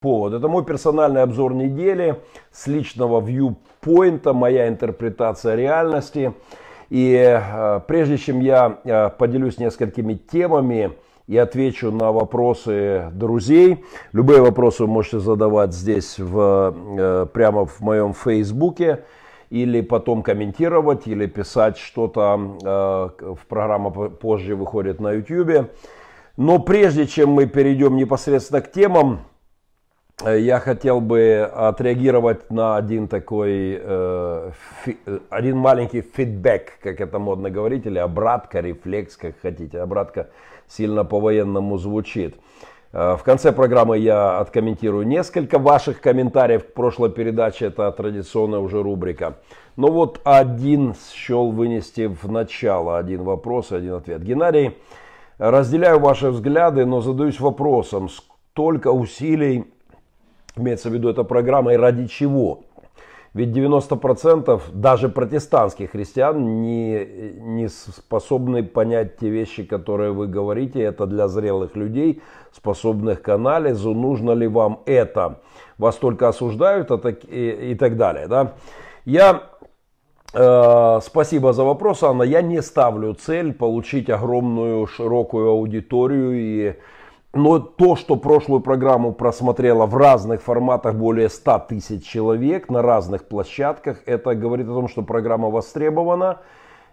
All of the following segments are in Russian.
повод. Это мой персональный обзор недели с личного вьюпоинта, моя интерпретация реальности. И э, прежде чем я э, поделюсь несколькими темами и отвечу на вопросы друзей, любые вопросы вы можете задавать здесь в, э, прямо в моем фейсбуке или потом комментировать, или писать что-то в программа позже выходит на YouTube. Но прежде чем мы перейдем непосредственно к темам, я хотел бы отреагировать на один такой, э, фи, э, один маленький фидбэк, как это модно говорить, или обратка, рефлекс, как хотите. Обратка сильно по-военному звучит. Э, в конце программы я откомментирую несколько ваших комментариев к прошлой передаче, это традиционная уже рубрика. Но вот один счел вынести в начало, один вопрос и один ответ. Геннадий, разделяю ваши взгляды, но задаюсь вопросом, столько усилий Имеется в виду эта программа и ради чего? Ведь 90% даже протестантских христиан не, не способны понять те вещи, которые вы говорите. Это для зрелых людей, способных к анализу. Нужно ли вам это? Вас только осуждают и, и так далее. Да? Я э, Спасибо за вопрос, Анна. Я не ставлю цель получить огромную широкую аудиторию и но то, что прошлую программу просмотрело в разных форматах более 100 тысяч человек на разных площадках, это говорит о том, что программа востребована.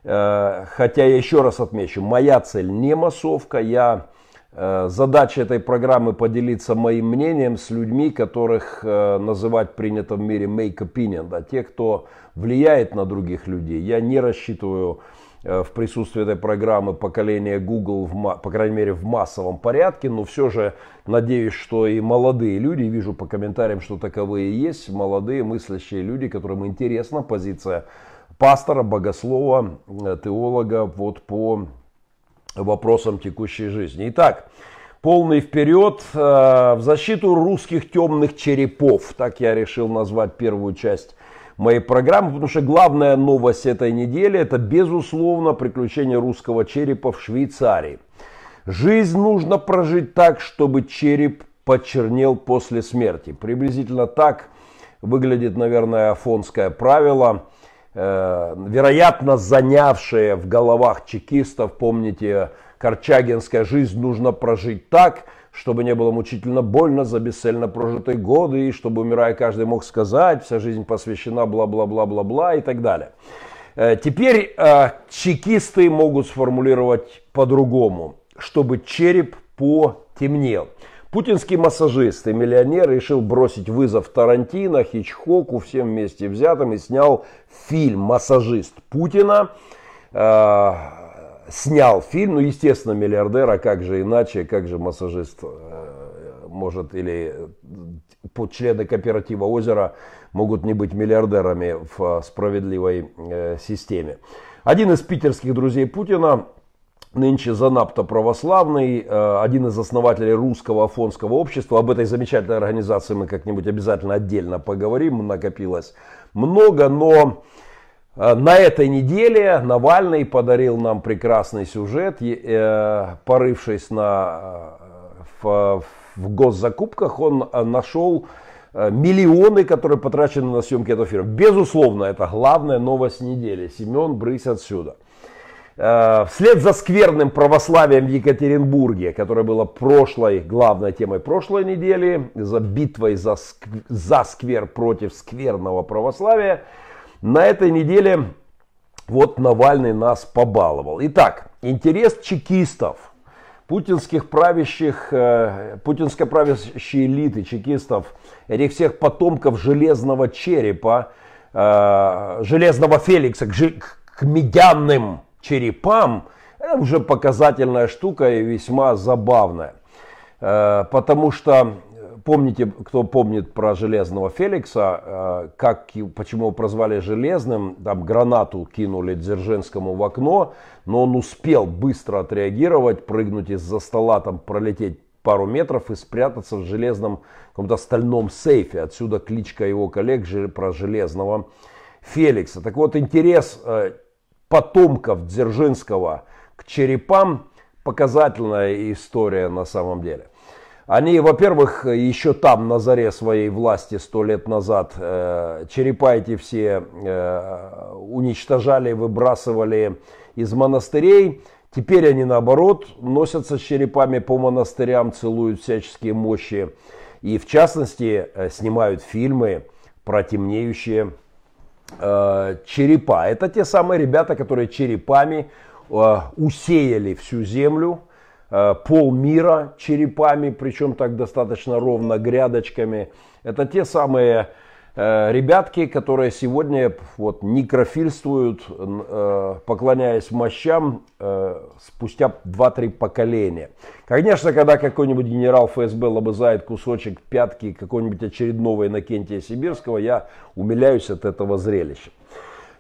Э, хотя я еще раз отмечу, моя цель не массовка, я э, Задача этой программы поделиться моим мнением с людьми, которых э, называть принято в мире make opinion, да, те, кто влияет на других людей. Я не рассчитываю в присутствии этой программы поколения Google, в, по крайней мере, в массовом порядке, но все же надеюсь, что и молодые люди, вижу по комментариям, что таковые есть, молодые мыслящие люди, которым интересна позиция пастора, богослова, э, теолога вот по вопросам текущей жизни. Итак, полный вперед э, в защиту русских темных черепов, так я решил назвать первую часть моей программы, потому что главная новость этой недели это безусловно приключение русского черепа в Швейцарии. Жизнь нужно прожить так, чтобы череп почернел после смерти. Приблизительно так выглядит, наверное, афонское правило, э, вероятно, занявшее в головах чекистов, помните, Корчагинская жизнь нужно прожить так, чтобы не было мучительно больно за бесцельно прожитые годы, и чтобы, умирая, каждый мог сказать, вся жизнь посвящена бла-бла-бла-бла-бла и так далее. Э, теперь э, чекисты могут сформулировать по-другому, чтобы череп потемнел. Путинский массажист и миллионер решил бросить вызов Тарантино, Хичхоку, всем вместе взятым и снял фильм «Массажист Путина». Снял фильм, ну, естественно, миллиардер, а как же иначе, как же массажист э, может или э, члены кооператива «Озеро» могут не быть миллиардерами в справедливой э, системе. Один из питерских друзей Путина, нынче занапто православный, один из основателей русского афонского общества. Об этой замечательной организации мы как-нибудь обязательно отдельно поговорим, накопилось много, но на этой неделе Навальный подарил нам прекрасный сюжет, э, порывшись на, э, в, в госзакупках, он нашел миллионы, которые потрачены на съемки этого фильма. Безусловно, это главная новость недели. Семен, брысь отсюда. Вслед за скверным православием в Екатеринбурге, которое было прошлой, главной темой прошлой недели, за битвой за, за сквер против скверного православия, на этой неделе вот Навальный нас побаловал. Итак, интерес чекистов, путинских правящих, э, путинской правящей элиты чекистов, этих всех потомков железного черепа, э, железного Феликса к, к медянным черепам, это уже показательная штука и весьма забавная. Э, потому что помните, кто помнит про Железного Феликса, э, как, почему его прозвали Железным, там гранату кинули Дзержинскому в окно, но он успел быстро отреагировать, прыгнуть из-за стола, там пролететь пару метров и спрятаться в железном каком-то стальном сейфе. Отсюда кличка его коллег про Железного Феликса. Так вот, интерес э, потомков Дзержинского к черепам показательная история на самом деле. Они, во-первых, еще там, на заре своей власти, сто лет назад, э, черепа эти все э, уничтожали, выбрасывали из монастырей. Теперь они, наоборот, носятся с черепами по монастырям, целуют всяческие мощи. И, в частности, э, снимают фильмы про темнеющие э, черепа. Это те самые ребята, которые черепами э, усеяли всю землю, Э, пол мира черепами, причем так достаточно ровно, грядочками. Это те самые э, ребятки, которые сегодня вот некрофильствуют, э, поклоняясь мощам спустя 2-3 поколения. Конечно, когда какой-нибудь генерал ФСБ лобызает кусочек пятки какой-нибудь очередного Иннокентия Сибирского, я умиляюсь от этого зрелища.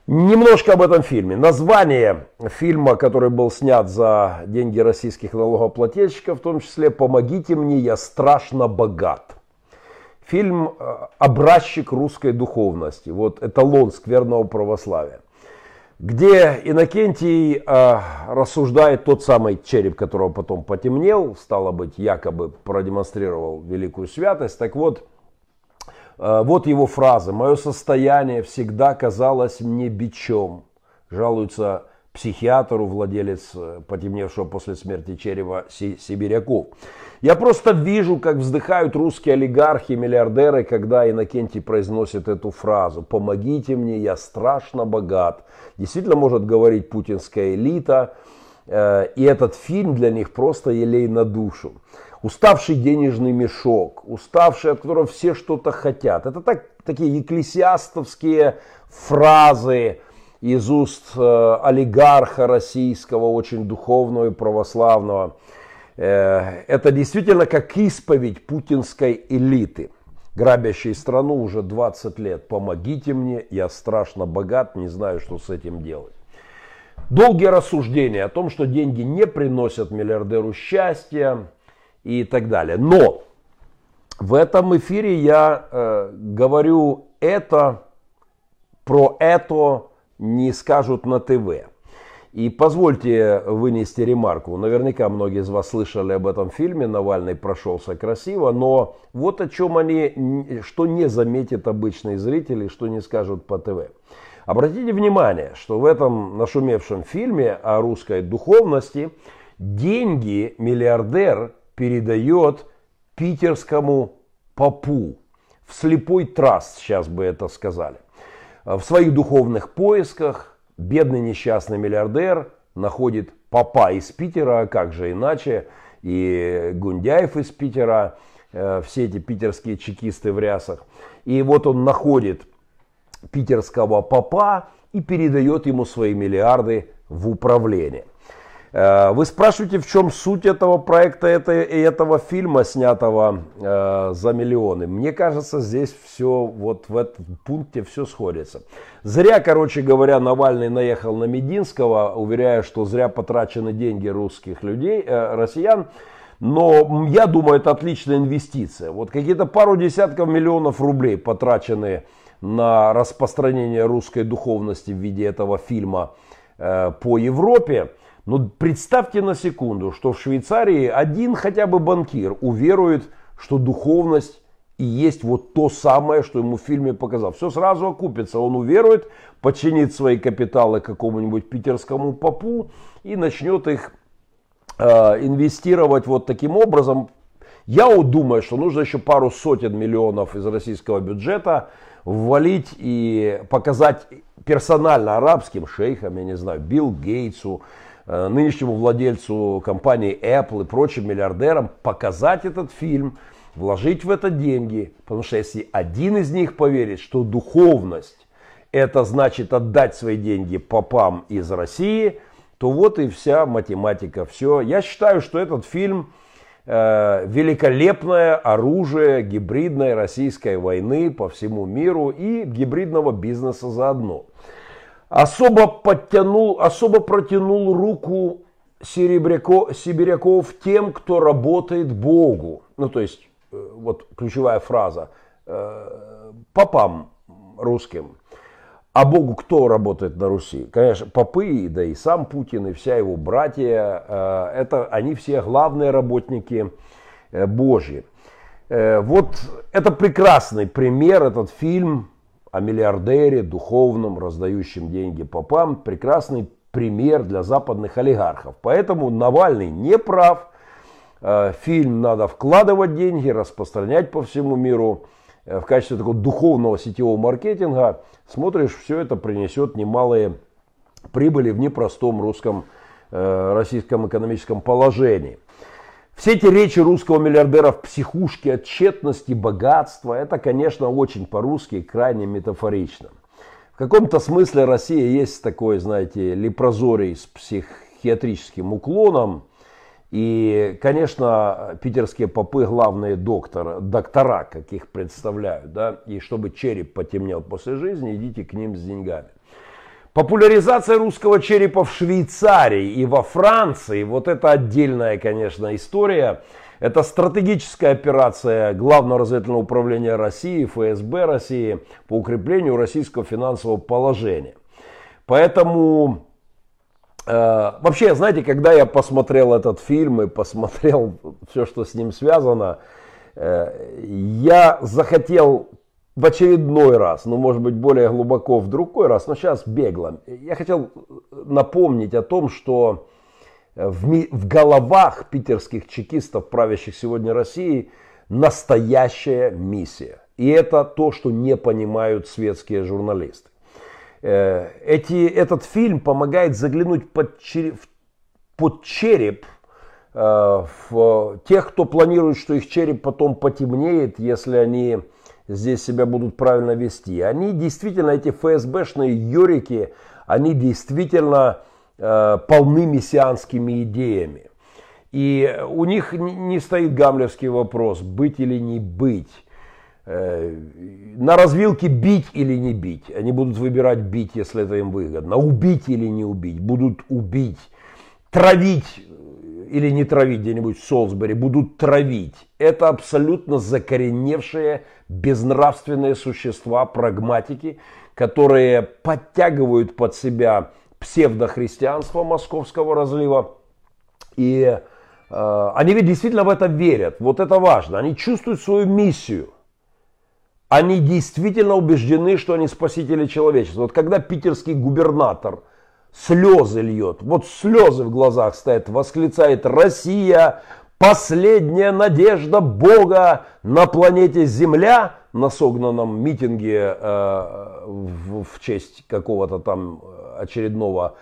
Немножко об этом фильме. Название фильма, который был снят за деньги российских налогоплательщиков, в том числе «Помогите мне, я страшно богат». Фильм э, «Образчик русской духовности», вот эталон скверного православия, где Иннокентий э, рассуждает тот самый череп, которого потом потемнел, стало быть, якобы продемонстрировал великую святость. Так вот, вот его фраза. «Мое состояние всегда казалось мне бичом». Жалуется психиатру, владелец э, потемневшего после смерти черева Сибиряков. Я просто вижу, как вздыхают русские олигархи, миллиардеры, когда Иннокентий произносит эту фразу. «Помогите мне, я страшно богат». Действительно может говорить путинская элита. Э, и этот фильм для них просто елей на душу уставший денежный мешок, уставший, от которого все что-то хотят. Это так, такие екклесиастовские фразы из уст э, олигарха российского, очень духовного и православного. Э, это действительно как исповедь путинской элиты, грабящей страну уже 20 лет. Помогите мне, я страшно богат, не знаю, что с этим делать. Долгие рассуждения о том, что деньги не приносят миллиардеру счастья, и так далее. Но в этом эфире я э, говорю это, про это не скажут на ТВ. И позвольте вынести ремарку. Наверняка многие из вас слышали об этом фильме. Навальный прошелся красиво. Но вот о чем они, что не заметит обычный зритель и что не скажут по ТВ. Обратите внимание, что в этом нашумевшем фильме о русской духовности деньги миллиардер передает питерскому попу. В слепой траст, сейчас бы это сказали. В своих духовных поисках бедный несчастный миллиардер находит попа из Питера, а как же иначе, и Гундяев из Питера, э, все эти питерские чекисты в рясах. И вот он находит питерского попа и передает ему свои миллиарды в управление. Э, вы спрашиваете, в чем суть этого проекта это, и этого фильма, снятого э, за миллионы. Мне кажется, здесь все, вот в этом пункте все сходится. Зря, короче говоря, Навальный наехал на Мединского, уверяя, что зря потрачены деньги русских людей, э, россиян. Но я думаю, это отличная инвестиция. Вот какие-то пару десятков миллионов рублей потрачены на распространение русской духовности в виде этого фильма э, по Европе. Но представьте на секунду, что в Швейцарии один хотя бы банкир уверует, что духовность и есть вот то самое, что ему в фильме показал. Все сразу окупится. Он уверует, подчинит свои капиталы какому-нибудь питерскому попу и начнет их э, инвестировать вот таким образом. Я вот думаю, что нужно еще пару сотен миллионов из российского бюджета ввалить и показать персонально арабским шейхам, я не знаю, Билл Гейтсу, нынешнему владельцу компании Apple и прочим миллиардерам показать этот фильм, вложить в это деньги. Потому что если один из них поверит, что духовность это значит отдать свои деньги попам из России, то вот и вся математика. Все. Я считаю, что этот фильм э, великолепное оружие гибридной российской войны по всему миру и гибридного бизнеса заодно особо подтянул, особо протянул руку Серебряко, Сибиряков тем, кто работает Богу. Ну, то есть, э, вот ключевая фраза. Э, попам русским. А Богу кто работает на Руси? Конечно, попы, да и сам Путин, и вся его братья. Э, это они все главные работники Божьи. Вот это прекрасный пример, этот фильм о миллиардере, духовном, раздающем деньги попам, прекрасный пример для западных олигархов. Поэтому Навальный не прав. Э, фильм надо вкладывать деньги, распространять по всему миру э, в качестве такого духовного сетевого маркетинга. Смотришь, все это принесет немалые прибыли в непростом русском, э, российском экономическом положении. Все эти речи русского миллиардера в психушке о тщетности богатства, это, конечно, очень по-русски крайне метафорично. В каком-то смысле Россия есть такой, знаете, лепрозорий с психиатрическим уклоном. И, конечно, питерские попы главные доктор, доктора, как их представляют. Да? И чтобы череп потемнел после жизни, идите к ним с деньгами. Популяризация русского черепа в Швейцарии и во Франции, вот это отдельная, конечно, история. Это стратегическая операция Главного разведывательного управления России, ФСБ России по укреплению российского финансового положения. Поэтому э, вообще, знаете, когда я посмотрел этот фильм и посмотрел все, что с ним связано, э, я захотел в очередной раз, ну может быть более глубоко в другой раз, но сейчас бегло. Я хотел напомнить о том, что в, ми- в головах питерских чекистов, правящих сегодня Россией, настоящая миссия. И это то, что не понимают светские журналисты. Э, эти, этот фильм помогает заглянуть под череп, под череп э, в тех, кто планирует, что их череп потом потемнеет, если они здесь себя будут правильно вести. Они действительно, эти ФСБшные юрики, они действительно э, полны мессианскими идеями. И у них не стоит гамлевский вопрос, быть или не быть. Э, на развилке бить или не бить. Они будут выбирать бить, если это им выгодно. Убить или не убить. Будут убить. Травить или не травить где-нибудь в Солсбери, будут травить. Это абсолютно закореневшие, безнравственные существа, прагматики, которые подтягивают под себя псевдохристианство московского разлива. И э, они ведь действительно в это верят. Вот это важно. Они чувствуют свою миссию. Они действительно убеждены, что они спасители человечества. Вот когда питерский губернатор – слезы льет. Вот слезы в глазах стоят, восклицает Россия, последняя надежда Бога на планете Земля на согнанном митинге э, в, в честь какого-то там очередного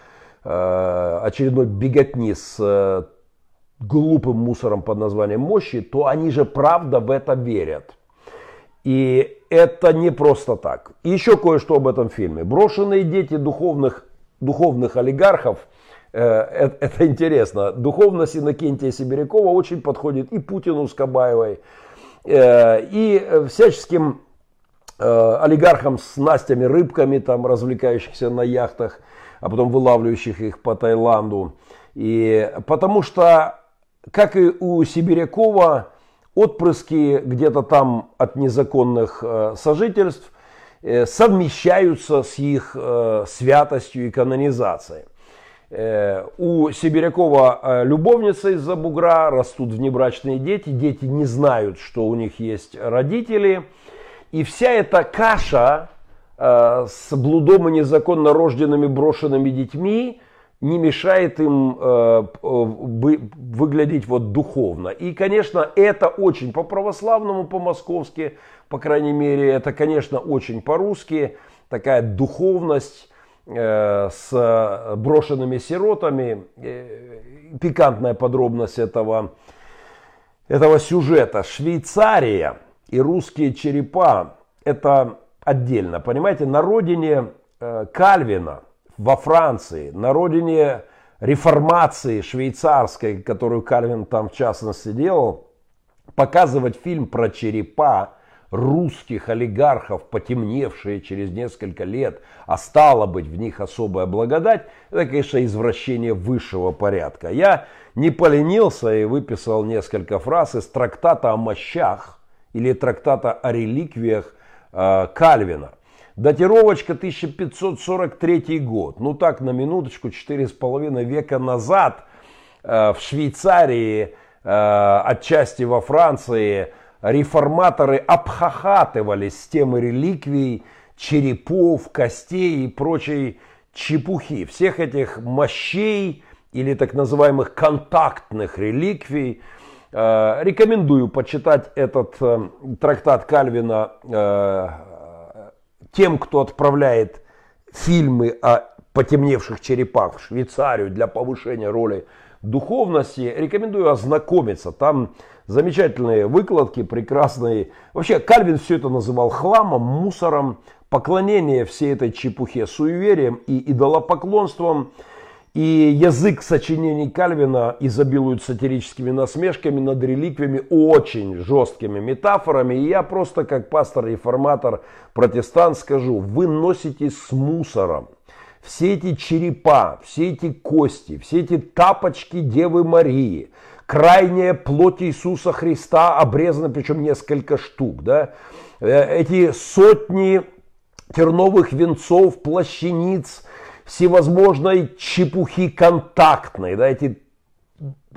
э, очередной беготни с э, глупым мусором под названием мощи, то они же правда в это верят. И это не просто так. Еще кое-что об этом фильме. Брошенные дети духовных духовных олигархов, э, это интересно, духовность Иннокентия Сибирякова очень подходит и Путину с Кабаевой, э, и всяческим э, олигархам с настями, рыбками, там, развлекающихся на яхтах, а потом вылавливающих их по Таиланду. И потому что, как и у Сибирякова, отпрыски где-то там от незаконных сожительств Э, совмещаются с их э, святостью и канонизацией. Э, у Сибирякова любовница из-за бугра, растут внебрачные дети, дети не знают, что у них есть родители. И вся эта каша с блудом и незаконно рожденными брошенными детьми не мешает им выглядеть вот духовно. И, конечно, это очень по-православному, по-московски по крайней мере, это, конечно, очень по-русски, такая духовность э, с брошенными сиротами. Э, пикантная подробность этого, этого сюжета. Швейцария и русские черепа – это отдельно. Понимаете, на родине э, Кальвина во Франции, на родине реформации швейцарской, которую Кальвин там в частности делал, показывать фильм про черепа русских олигархов, потемневшие через несколько лет, а стало быть в них особая благодать, это, конечно, извращение высшего порядка. Я не поленился и выписал несколько фраз из трактата о мощах или трактата о реликвиях э, Кальвина. Датировочка 1543 год. Ну так, на минуточку, 4,5 века назад э, в Швейцарии э, отчасти во Франции, реформаторы обхахатывались с темы реликвий, черепов, костей и прочей чепухи. Всех этих мощей или так называемых контактных реликвий. Э, рекомендую почитать этот трактат Кальвина тем, кто отправляет фильмы о потемневших черепах в Швейцарию для повышения роли духовности. Рекомендую ознакомиться. Там замечательные выкладки, прекрасные. Вообще, Кальвин все это называл хламом, мусором, поклонение всей этой чепухе, суеверием и идолопоклонством. И язык сочинений Кальвина изобилует сатирическими насмешками над реликвиями, очень жесткими метафорами. И я просто как пастор-реформатор, протестант скажу, вы носитесь с мусором. Все эти черепа, все эти кости, все эти тапочки Девы Марии, крайняя плоть Иисуса Христа обрезана, причем несколько штук, да, э, эти сотни терновых венцов, плащаниц, всевозможной чепухи контактной, да, эти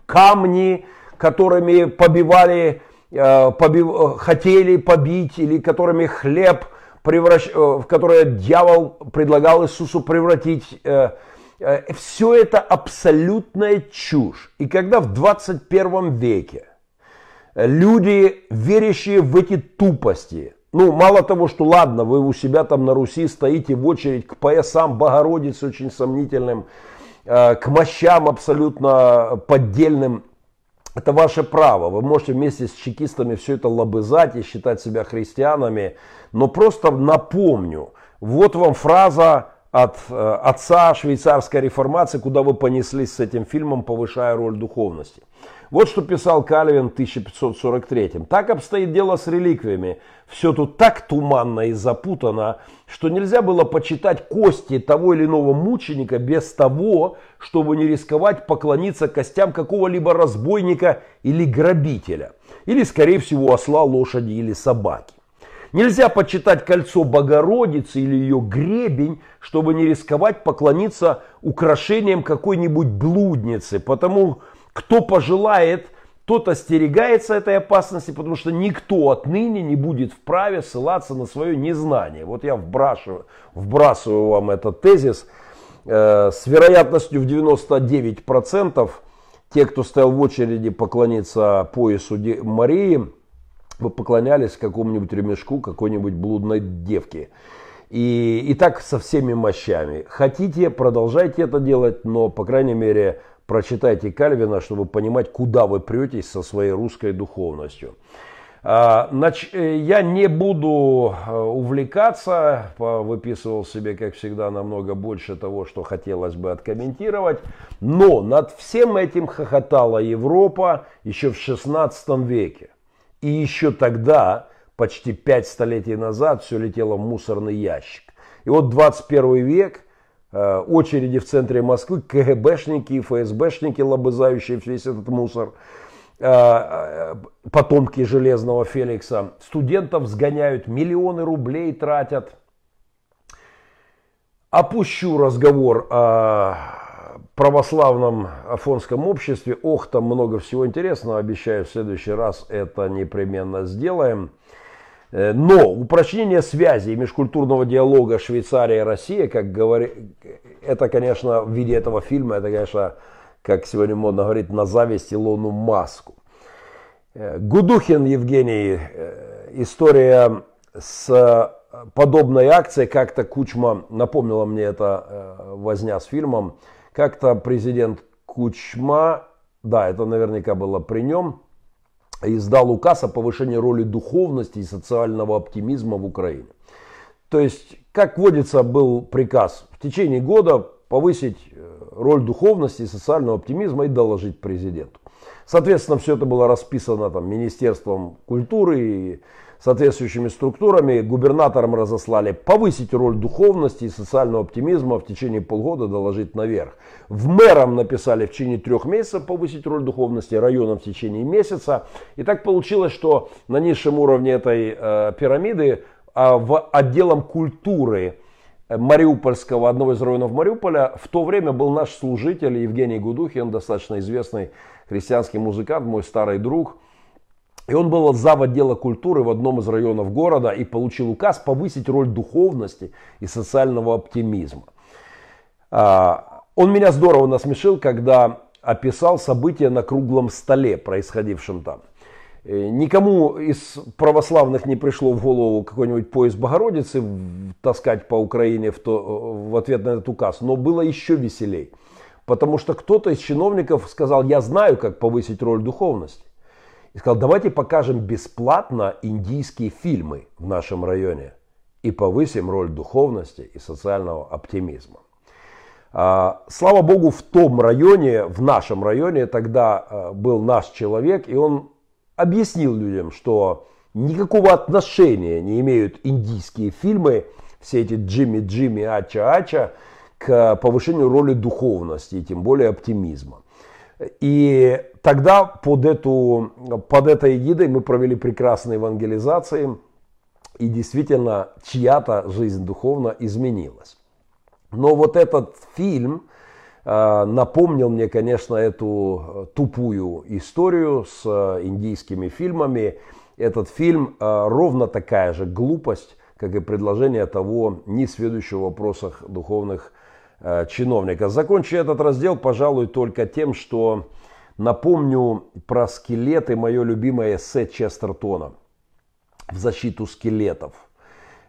камни, которыми побивали, э, побив, хотели побить, или которыми хлеб, превращ, э, в которое дьявол предлагал Иисусу превратить. Э, все это абсолютная чушь. И когда в 21 веке люди, верящие в эти тупости, ну, мало того, что ладно, вы у себя там на Руси стоите в очередь к поясам Богородицы очень сомнительным, э, к мощам абсолютно поддельным. Это ваше право. Вы можете вместе с чекистами все это лобызать и считать себя христианами. Но просто напомню, вот вам фраза от э, отца швейцарской реформации, куда вы понеслись с этим фильмом, повышая роль духовности. Вот что писал Кальвин в 1543. Так обстоит дело с реликвиями. Все тут так туманно и запутано, что нельзя было почитать кости того или иного мученика без того, чтобы не рисковать поклониться костям какого-либо разбойника или грабителя. Или, скорее всего, осла, лошади или собаки. Нельзя почитать кольцо Богородицы или ее гребень, чтобы не рисковать поклониться украшениям какой-нибудь блудницы, потому кто пожелает, тот остерегается этой опасности, потому что никто отныне не будет вправе ссылаться на свое незнание. Вот я вбрасываю, вбрасываю вам этот тезис. Э, с вероятностью в 99% те, кто стоял в очереди поклониться поясу Марии, поклонялись какому-нибудь ремешку, какой-нибудь блудной девке. И, и так со всеми мощами. Хотите, продолжайте это делать, но, по крайней мере, прочитайте Кальвина, чтобы понимать, куда вы претесь со своей русской духовностью. А, э, я не буду э, увлекаться, выписывал себе, как всегда, намного больше того, что хотелось бы откомментировать. Но над всем этим хохотала Европа еще в 16 веке. И еще тогда, почти пять столетий назад, все летело в мусорный ящик. И вот 21 век – очереди в центре Москвы, КГБшники и ФСБшники, лобызающие весь этот мусор, э, э, потомки Железного Феликса. Студентов сгоняют, миллионы рублей тратят. Опущу разговор о православном афонском обществе. Ох, там много всего интересного. Обещаю, в следующий раз это непременно сделаем. Э, но упрочнение связи межкультурного диалога Швейцария и Россия, как говорит, это, конечно, в виде этого фильма, это, конечно, как сегодня модно говорить, на зависть Илону Маску. Э, Гудухин Евгений, э, история с подобной акцией, как-то Кучма, напомнила мне это возня с фильмом, как-то президент Кучма, да, это наверняка было при нем, издал указ о повышении роли духовности и социального оптимизма в Украине. То есть, как водится, был приказ в течение года повысить э, роль духовности и социального оптимизма и доложить президенту. Соответственно, все это было расписано там, Министерством культуры и соответствующими структурами губернаторам разослали повысить роль духовности и социального оптимизма в течение полгода доложить наверх. В мэрам написали в течение трех месяцев повысить роль духовности, районам в течение месяца. И так получилось, что на низшем уровне этой э, пирамиды э, в отделом культуры Мариупольского, одного из районов Мариуполя, в то время был наш служитель Евгений Гудухин, достаточно известный христианский музыкант, мой старый друг. И он был зав. отдела культуры в одном из районов города и получил указ повысить роль духовности и социального оптимизма. А, он меня здорово насмешил, когда описал события на круглом столе, происходившем там. Э, никому из православных не пришло в голову какой-нибудь поезд Богородицы таскать по Украине в, то, в ответ на этот указ, но было еще веселей. Потому что кто-то из чиновников сказал, я знаю, как повысить роль духовности. И сказал, давайте покажем бесплатно индийские фильмы в нашем районе и повысим роль духовности и социального оптимизма. А, слава Богу, в том районе, в нашем районе тогда а, был наш человек, и он объяснил людям, что никакого отношения не имеют индийские фильмы, все эти Джимми Джимми, Ача Ача, к повышению роли духовности и тем более оптимизма. И тогда под, эту, под этой эгидой мы провели прекрасные евангелизации, и действительно чья-то жизнь духовно изменилась. Но вот этот фильм э, напомнил мне, конечно, эту э, тупую историю с э, индийскими фильмами. Этот фильм ровно такая же глупость, как и предложение того несведущего в вопросах духовных чиновника. Закончу этот раздел, пожалуй, только тем, что напомню про скелеты, мое любимое эссе Честертона в защиту скелетов.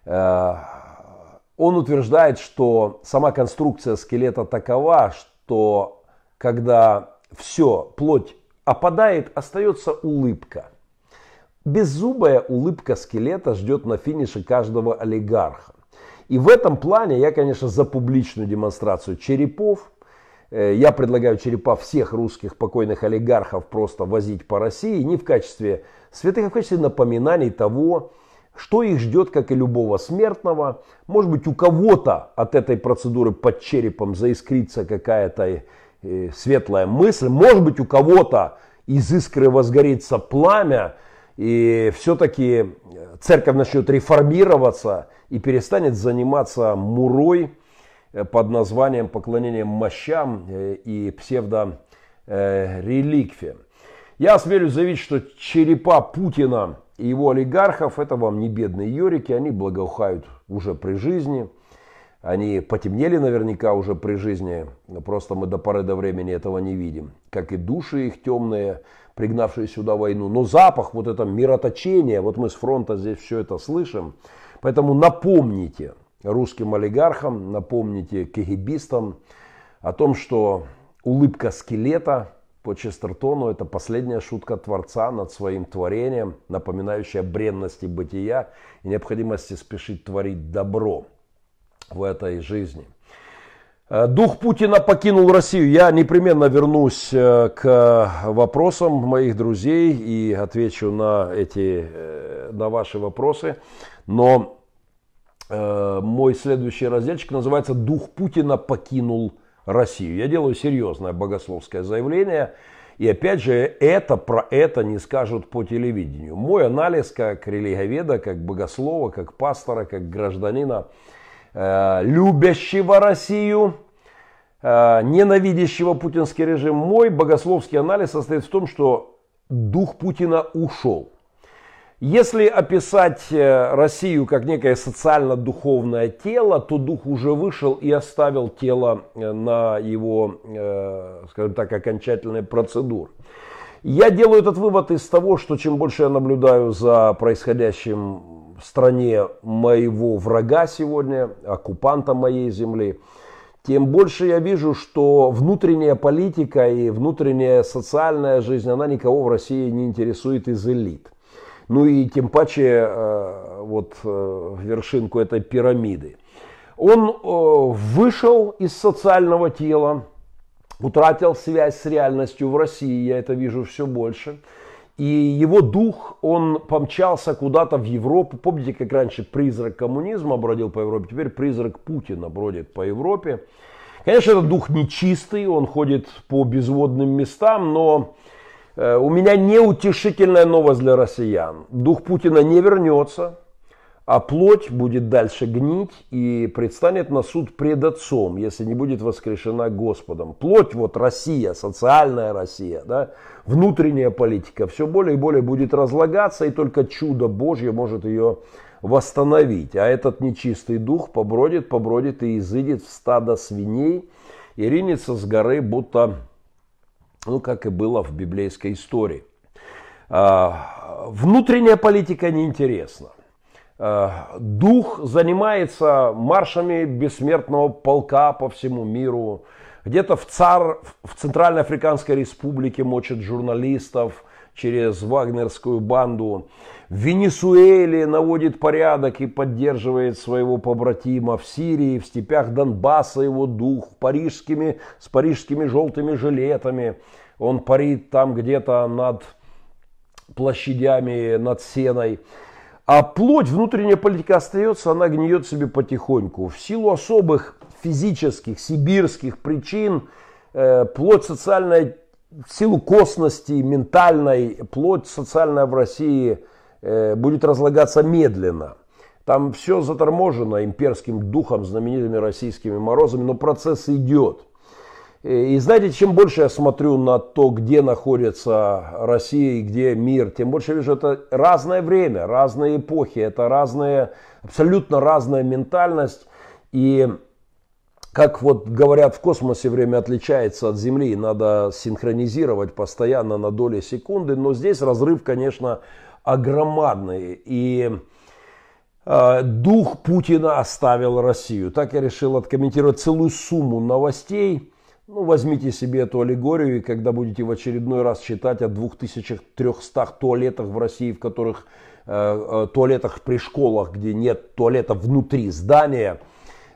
Он утверждает, что сама конструкция скелета такова, что когда все, плоть опадает, остается улыбка. Беззубая улыбка скелета ждет на финише каждого олигарха. И в этом плане я, конечно, за публичную демонстрацию черепов. Э, я предлагаю черепа всех русских покойных олигархов просто возить по России не в качестве святых, а в качестве напоминаний того, что их ждет, как и любого смертного. Может быть, у кого-то от этой процедуры под черепом заискрится какая-то э, светлая мысль. Может быть, у кого-то из искры возгорится пламя, и все-таки церковь начнет реформироваться и перестанет заниматься мурой э, под названием поклонением мощам э, и псевдореликвиям. Я осмелюсь заявить, что черепа Путина и его олигархов, это вам не бедные юрики, они благоухают уже при жизни. Они потемнели наверняка уже при жизни, просто мы до поры до времени этого не видим. Как и души их темные, пригнавшие сюда войну. Но запах, вот это мироточение, вот мы с фронта здесь все это слышим. Поэтому напомните русским олигархам, напомните кегибистам о том, что улыбка скелета – по Честертону это последняя шутка Творца над своим творением, напоминающая бренности бытия и необходимости спешить творить добро в этой жизни. Э, дух Путина покинул Россию. Я непременно вернусь э, к вопросам моих друзей и отвечу на, эти, э, на ваши вопросы. Но мой следующий разделчик называется «Дух Путина покинул Россию». Россию. Я делаю серьезное богословское заявление. И опять же, это про это не скажут по телевидению. Мой анализ как религоведа, как богослова, как пастора, как гражданина, э, любящего Россию, э, ненавидящего путинский режим, мой богословский анализ состоит в том, что дух Путина ушел. Если описать э, Россию как некое социально-духовное тело, то дух уже вышел и оставил тело э, на его, э, скажем так, окончательной процедуре. Я делаю этот вывод из того, что чем больше я наблюдаю за происходящим в стране моего врага сегодня, оккупанта моей земли, тем больше я вижу, что внутренняя политика и внутренняя социальная жизнь, она никого в России не интересует из элит. Ну и тем паче э, вот э, вершинку этой пирамиды. Он э, вышел из социального тела, утратил связь с реальностью в России, я это вижу все больше. И его дух, он помчался куда-то в Европу. Помните, как раньше призрак коммунизма бродил по Европе, теперь призрак Путина бродит по Европе. Конечно, этот дух нечистый, он ходит по безводным местам, но у меня неутешительная новость для россиян. Дух Путина не вернется, а плоть будет дальше гнить и предстанет на суд пред Отцом, если не будет воскрешена Господом. Плоть, вот Россия, социальная Россия, да, внутренняя политика, все более и более будет разлагаться, и только чудо Божье может ее восстановить. А этот нечистый дух побродит, побродит и изыдет в стадо свиней и ринется с горы, будто, ну, как и было в библейской истории. А, внутренняя политика неинтересна. Э, дух занимается маршами бессмертного полка по всему миру. Где-то в, ЦАР, в Центральной Африканской Республике мочат журналистов через вагнерскую банду. В Венесуэле наводит порядок и поддерживает своего побратима. В Сирии, в степях Донбасса его дух, парижскими, с парижскими желтыми жилетами. Он парит там где-то над площадями, над сеной. А плоть, внутренняя политика остается, она гниет себе потихоньку. В силу особых физических, сибирских причин, э, плоть социальная, в силу косности, ментальной, плоть социальная в России будет разлагаться медленно. Там все заторможено имперским духом, знаменитыми российскими морозами, но процесс идет. И знаете, чем больше я смотрю на то, где находится Россия и где мир, тем больше я вижу, это разное время, разные эпохи, это разные, абсолютно разная ментальность. И как вот говорят, в космосе время отличается от Земли, надо синхронизировать постоянно на доли секунды, но здесь разрыв, конечно, огромадный. И э, дух Путина оставил Россию. Так я решил откомментировать целую сумму новостей ну, возьмите себе эту аллегорию, и когда будете в очередной раз читать о 2300 туалетах в России, в которых э, э, туалетах при школах, где нет туалета внутри здания.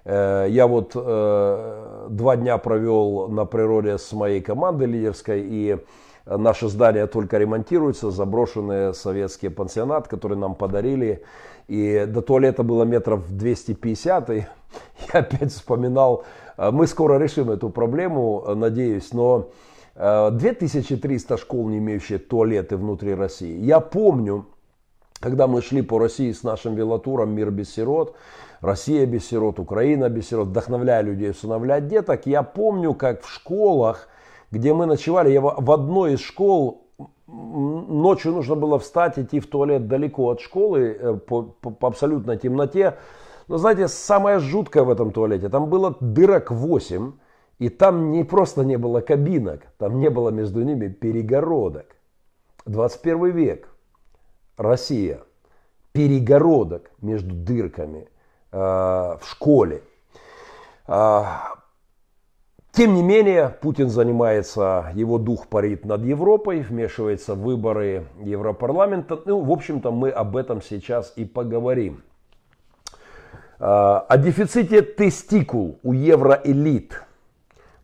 Э, я вот э, два дня провел на природе с моей командой лидерской, и наше здание только ремонтируется, заброшенный советский пансионат, который нам подарили. И до туалета было метров 250, и я опять вспоминал Э, мы скоро решим эту проблему, э, надеюсь, но 2300 э, школ, не имеющие туалеты внутри России. Я помню, когда мы шли по России с нашим велотуром «Мир без сирот», Россия без сирот, Украина без сирот, вдохновляя людей усыновлять деток, я помню, как в школах, где мы ночевали, я в одной из школ ночью нужно было встать, идти в туалет далеко от школы, по, по, по абсолютной темноте, но знаете, самое жуткое в этом туалете, там было дырок 8, и там не просто не было кабинок, там не было между ними перегородок. 21 век, Россия, перегородок между дырками э, в школе. Э, тем не менее, Путин занимается, его дух парит над Европой, вмешивается в выборы Европарламента. Ну, в общем-то, мы об этом сейчас и поговорим. А, о дефиците тестикул у евроэлит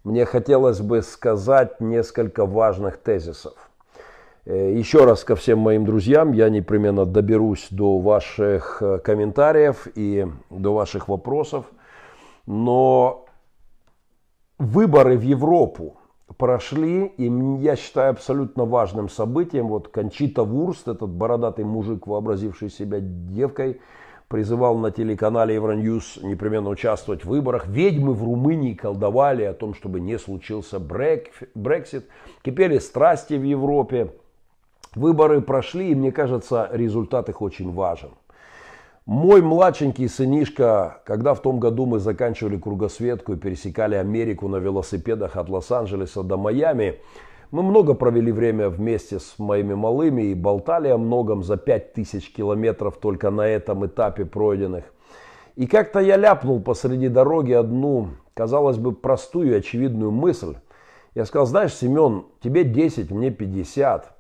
мне хотелось бы сказать несколько важных тезисов. Э, еще раз ко всем моим друзьям, я непременно доберусь до ваших э, комментариев и до ваших вопросов. Но выборы в Европу прошли, и я считаю абсолютно важным событием. Вот Кончита Вурст, этот бородатый мужик, вообразивший себя девкой, призывал на телеканале Евроньюз непременно участвовать в выборах. Ведьмы в Румынии колдовали о том, чтобы не случился Брексит. Кипели страсти в Европе. Выборы прошли, и мне кажется, результат их очень важен. Мой младшенький сынишка, когда в том году мы заканчивали кругосветку и пересекали Америку на велосипедах от Лос-Анджелеса до Майами, мы много провели время вместе с моими малыми и болтали о многом за 5000 километров только на этом этапе пройденных. И как-то я ляпнул посреди дороги одну, казалось бы, простую и очевидную мысль. Я сказал, знаешь, Семен, тебе 10, мне 50.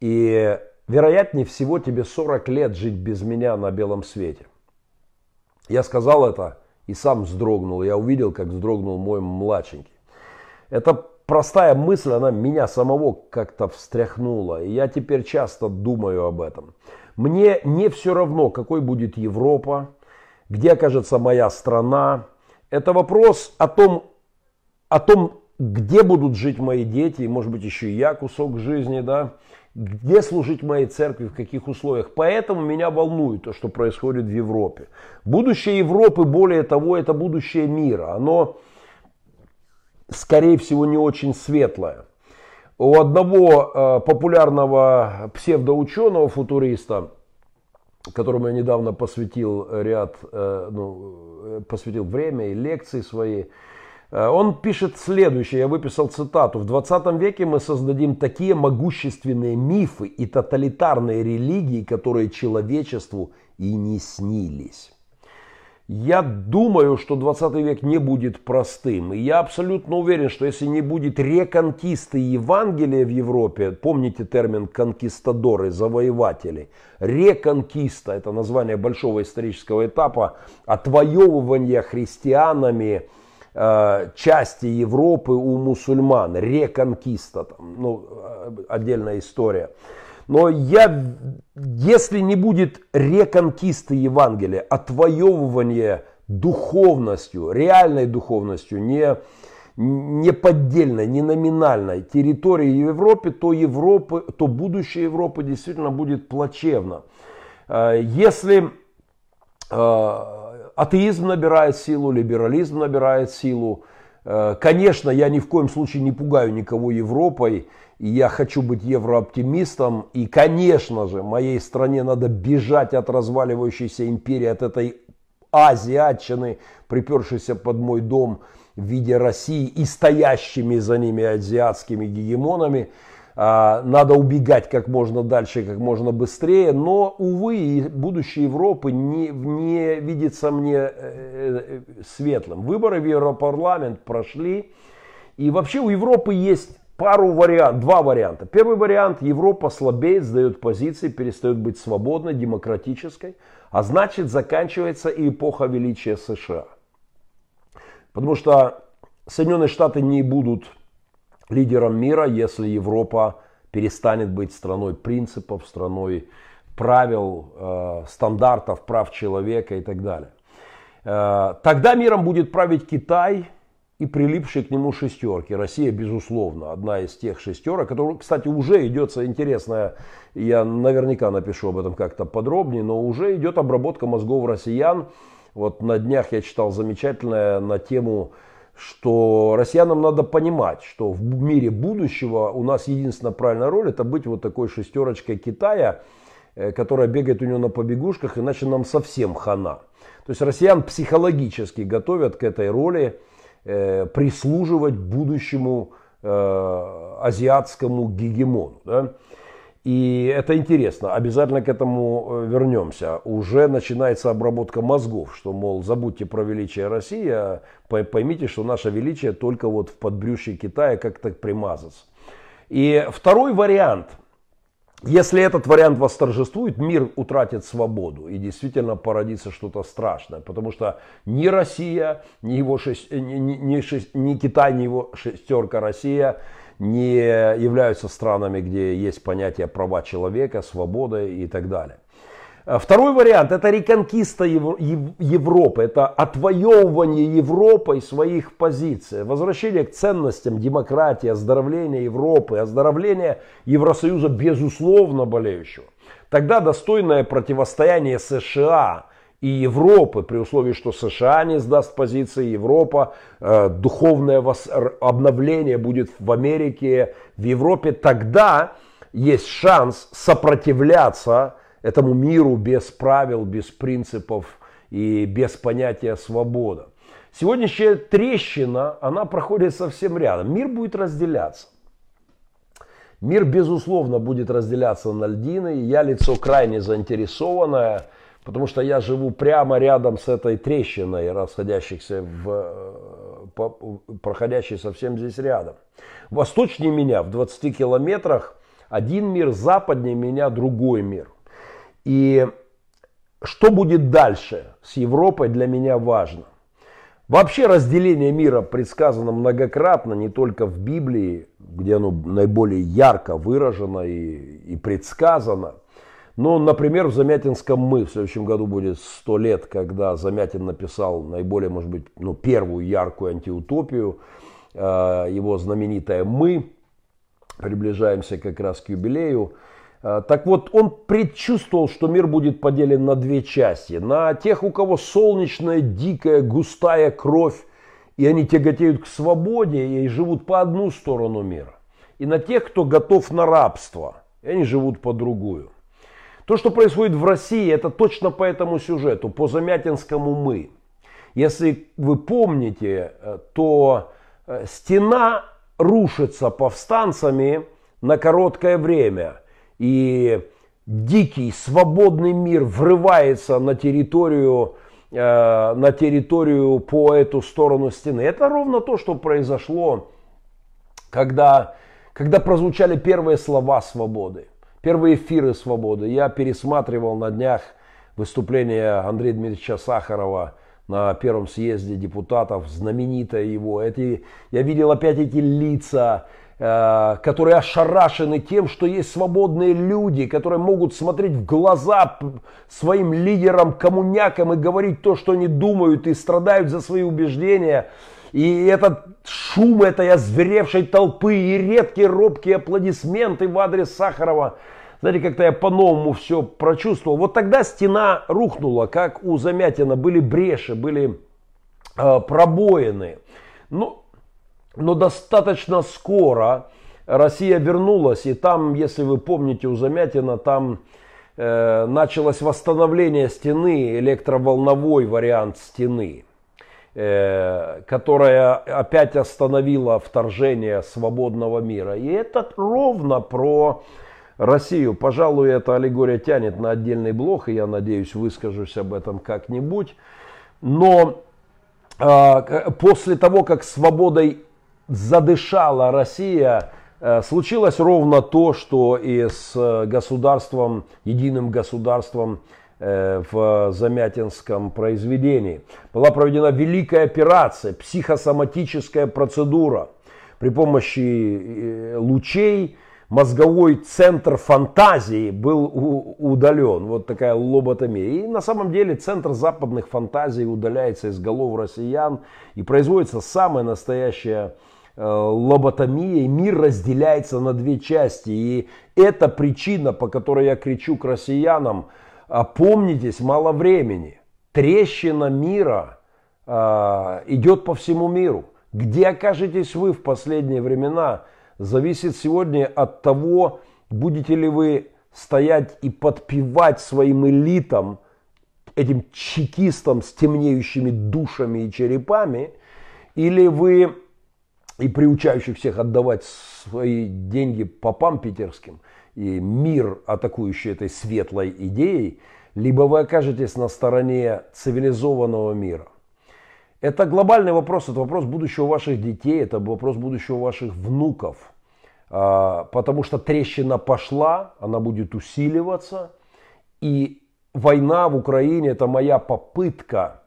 И вероятнее всего тебе 40 лет жить без меня на белом свете. Я сказал это и сам вздрогнул. Я увидел, как вздрогнул мой младшенький. Это простая мысль, она меня самого как-то встряхнула. И я теперь часто думаю об этом. Мне не все равно, какой будет Европа, где окажется моя страна. Это вопрос о том, о том, где будут жить мои дети, и может быть еще и я кусок жизни, да, где служить моей церкви, в каких условиях. Поэтому меня волнует то, что происходит в Европе. Будущее Европы, более того, это будущее мира. Оно, скорее всего, не очень светлое. У одного э, популярного псевдоученого, футуриста, которому я недавно посвятил ряд, э, ну, э, посвятил время и лекции свои, он пишет следующее, я выписал цитату. В 20 веке мы создадим такие могущественные мифы и тоталитарные религии, которые человечеству и не снились. Я думаю, что 20 век не будет простым. И я абсолютно уверен, что если не будет реконкисты Евангелия в Европе, помните термин конкистадоры, завоеватели, реконкиста, это название большого исторического этапа, отвоевывания христианами Э, части Европы у мусульман, реконкиста, там, ну, э, отдельная история. Но я, если не будет реконкисты Евангелия, отвоевывания духовностью, реальной духовностью, не, не поддельной, не номинальной территории Европы, то, Европы, то будущее Европы действительно будет плачевно. Э, если атеизм набирает силу, либерализм набирает силу. Э, конечно, я ни в коем случае не пугаю никого Европой, и я хочу быть еврооптимистом. И, конечно же, моей стране надо бежать от разваливающейся империи, от этой азиатчины, припершейся под мой дом в виде России и стоящими за ними азиатскими гегемонами. А, надо убегать как можно дальше, как можно быстрее. Но, увы, будущее Европы не, не видится мне э, э, светлым. Выборы в Европарламент прошли. И вообще у Европы есть пару вариантов, два варианта. Первый вариант, Европа слабеет, сдает позиции, перестает быть свободной, демократической, а значит заканчивается и эпоха величия США. Потому что Соединенные Штаты не будут лидером мира, если Европа перестанет быть страной принципов, страной правил, э, стандартов, прав человека и так далее. Э, тогда миром будет править Китай и прилипшие к нему шестерки. Россия, безусловно, одна из тех шестерок, которая, кстати, уже идет интересная, я наверняка напишу об этом как-то подробнее, но уже идет обработка мозгов россиян. Вот на днях я читал замечательное на тему что россиянам надо понимать, что в мире будущего у нас единственная правильная роль это быть вот такой шестерочкой Китая, э, которая бегает у него на побегушках, иначе нам совсем хана. То есть россиян психологически готовят к этой роли э, прислуживать будущему э, азиатскому гегемону. Да? И это интересно, обязательно к этому э, вернемся. Уже начинается обработка мозгов, что, мол, забудьте про величие России, а поймите, что наше величие только вот в подбрюшье Китая как-то примазаться. И второй вариант. Если этот вариант восторжествует, мир утратит свободу и действительно породится что-то страшное. Потому что ни Россия, ни, его шесть, ни, ни, шесть, ни Китай, ни его шестерка Россия – не являются странами, где есть понятие права человека, свобода и так далее. А второй вариант – это реконкиста Европы, это отвоевывание Европой своих позиций, возвращение к ценностям демократии, оздоровление Европы, оздоровление Евросоюза безусловно болеющего. Тогда достойное противостояние США – и Европы, при условии, что США не сдаст позиции, Европа, э, духовное вос... обновление будет в Америке, в Европе, тогда есть шанс сопротивляться этому миру без правил, без принципов и без понятия свобода. Сегодняшняя трещина, она проходит совсем рядом. Мир будет разделяться. Мир, безусловно, будет разделяться на льдины. Я лицо крайне заинтересованное – Потому что я живу прямо рядом с этой трещиной, расходящихся в, э, проходящей совсем здесь рядом. Восточнее меня, в 20 километрах, один мир, западнее меня другой мир. И что будет дальше с Европой для меня важно. Вообще разделение мира предсказано многократно, не только в Библии, где оно наиболее ярко выражено и, и предсказано – ну, например, в Замятинском мы в следующем году будет 100 лет, когда Замятин написал наиболее, может быть, ну, первую яркую антиутопию. его знаменитое «Мы». Приближаемся как раз к юбилею. Так вот, он предчувствовал, что мир будет поделен на две части. На тех, у кого солнечная, дикая, густая кровь, и они тяготеют к свободе и живут по одну сторону мира. И на тех, кто готов на рабство, и они живут по другую. То, что происходит в России, это точно по этому сюжету, по Замятинскому «мы». Если вы помните, э, то э, стена рушится повстанцами на короткое время. И дикий, свободный мир врывается на территорию, э, на территорию по эту сторону стены. Это ровно то, что произошло, когда, когда прозвучали первые слова свободы первые эфиры «Свободы». Я пересматривал на днях выступление Андрея Дмитриевича Сахарова на первом съезде депутатов, знаменитое его. Эти, я видел опять эти лица, э, которые ошарашены тем, что есть свободные люди, которые могут смотреть в глаза своим лидерам, коммунякам и говорить то, что они думают и страдают за свои убеждения. И этот шум этой озверевшей толпы и редкие робкие аплодисменты в адрес Сахарова – знаете, как-то я по-новому все прочувствовал. Вот тогда стена рухнула, как у Замятина. Были бреши, были э, пробоины. Но, но достаточно скоро Россия вернулась. И там, если вы помните, у Замятина там э, началось восстановление стены, электроволновой вариант стены которая опять остановила вторжение свободного мира. И это ровно про Россию. Пожалуй, эта аллегория тянет на отдельный блок, и я надеюсь, выскажусь об этом как-нибудь. Но э, после того, как свободой задышала Россия, э, случилось ровно то, что и с государством, единым государством э, в Замятинском произведении. Была проведена великая операция, психосоматическая процедура при помощи э, лучей, мозговой центр фантазии был удален. Вот такая лоботомия. И на самом деле центр западных фантазий удаляется из голов россиян. И производится самая настоящая э, лоботомия. И мир разделяется на две части. И это причина, по которой я кричу к россиянам. Опомнитесь, мало времени. Трещина мира э, идет по всему миру. Где окажетесь вы в последние времена – зависит сегодня от того, будете ли вы стоять и подпевать своим элитам, этим чекистам с темнеющими душами и черепами, или вы и приучающих всех отдавать свои деньги попам питерским, и мир, атакующий этой светлой идеей, либо вы окажетесь на стороне цивилизованного мира. Это глобальный вопрос, это вопрос будущего ваших детей, это вопрос будущего ваших внуков. А, потому что трещина пошла, она будет усиливаться. И война в Украине это моя попытка,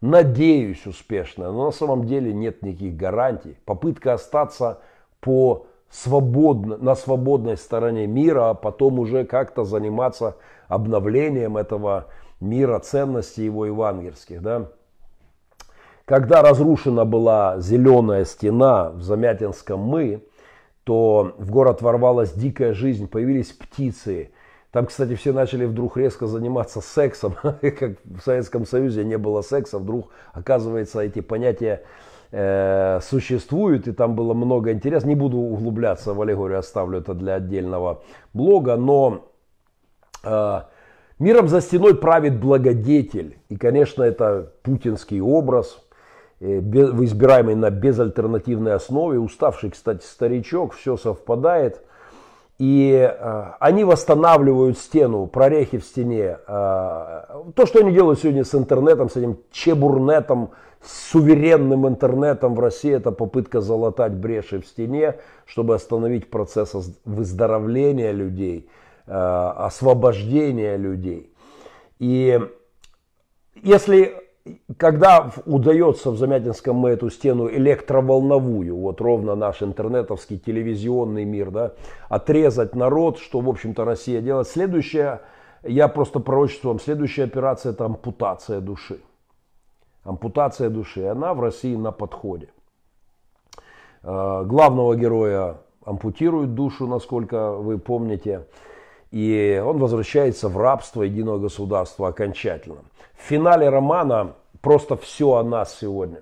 надеюсь, успешная, но на самом деле нет никаких гарантий. Попытка остаться по свободно, на свободной стороне мира, а потом уже как-то заниматься обновлением этого мира, ценностей его евангельских. Да? Когда разрушена была зеленая стена в Замятинском мы, то в город ворвалась дикая жизнь, появились птицы. Там, кстати, все начали вдруг резко заниматься сексом, как в Советском Союзе не было секса, вдруг, оказывается, эти понятия э, существуют, и там было много интересного. Не буду углубляться в аллегорию, оставлю это для отдельного блога, но э, миром за стеной правит благодетель. И, конечно, это путинский образ – Э, в избираемой на безальтернативной основе, уставший, кстати, старичок, все совпадает. И э, они восстанавливают стену, прорехи в стене. Э, то, что они делают сегодня с интернетом, с этим чебурнетом, с суверенным интернетом в России, это попытка залатать бреши в стене, чтобы остановить процесс выздоровления людей, э, освобождения людей. И если когда удается в Замятинском мы эту стену электроволновую, вот ровно наш интернетовский телевизионный мир, да, отрезать народ, что, в общем-то, Россия делает. Следующая, я просто пророчествую вам, следующая операция это ампутация души. Ампутация души, она в России на подходе. Главного героя ампутируют душу, насколько вы помните, и он возвращается в рабство единого государства окончательно. В финале романа просто все о нас сегодня.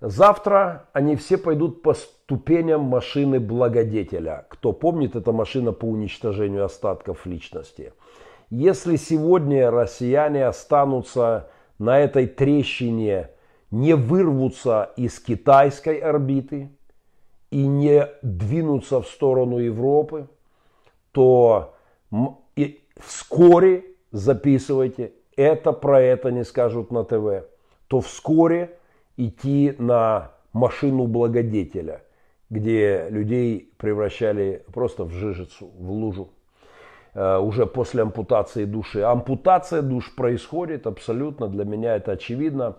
Завтра они все пойдут по ступеням машины благодетеля. Кто помнит, это машина по уничтожению остатков личности. Если сегодня россияне останутся на этой трещине, не вырвутся из китайской орбиты и не двинутся в сторону Европы, то вскоре, записывайте, это про это не скажут на ТВ, то вскоре идти на машину благодетеля, где людей превращали просто в жижицу, в лужу уже после ампутации души. Ампутация душ происходит абсолютно, для меня это очевидно.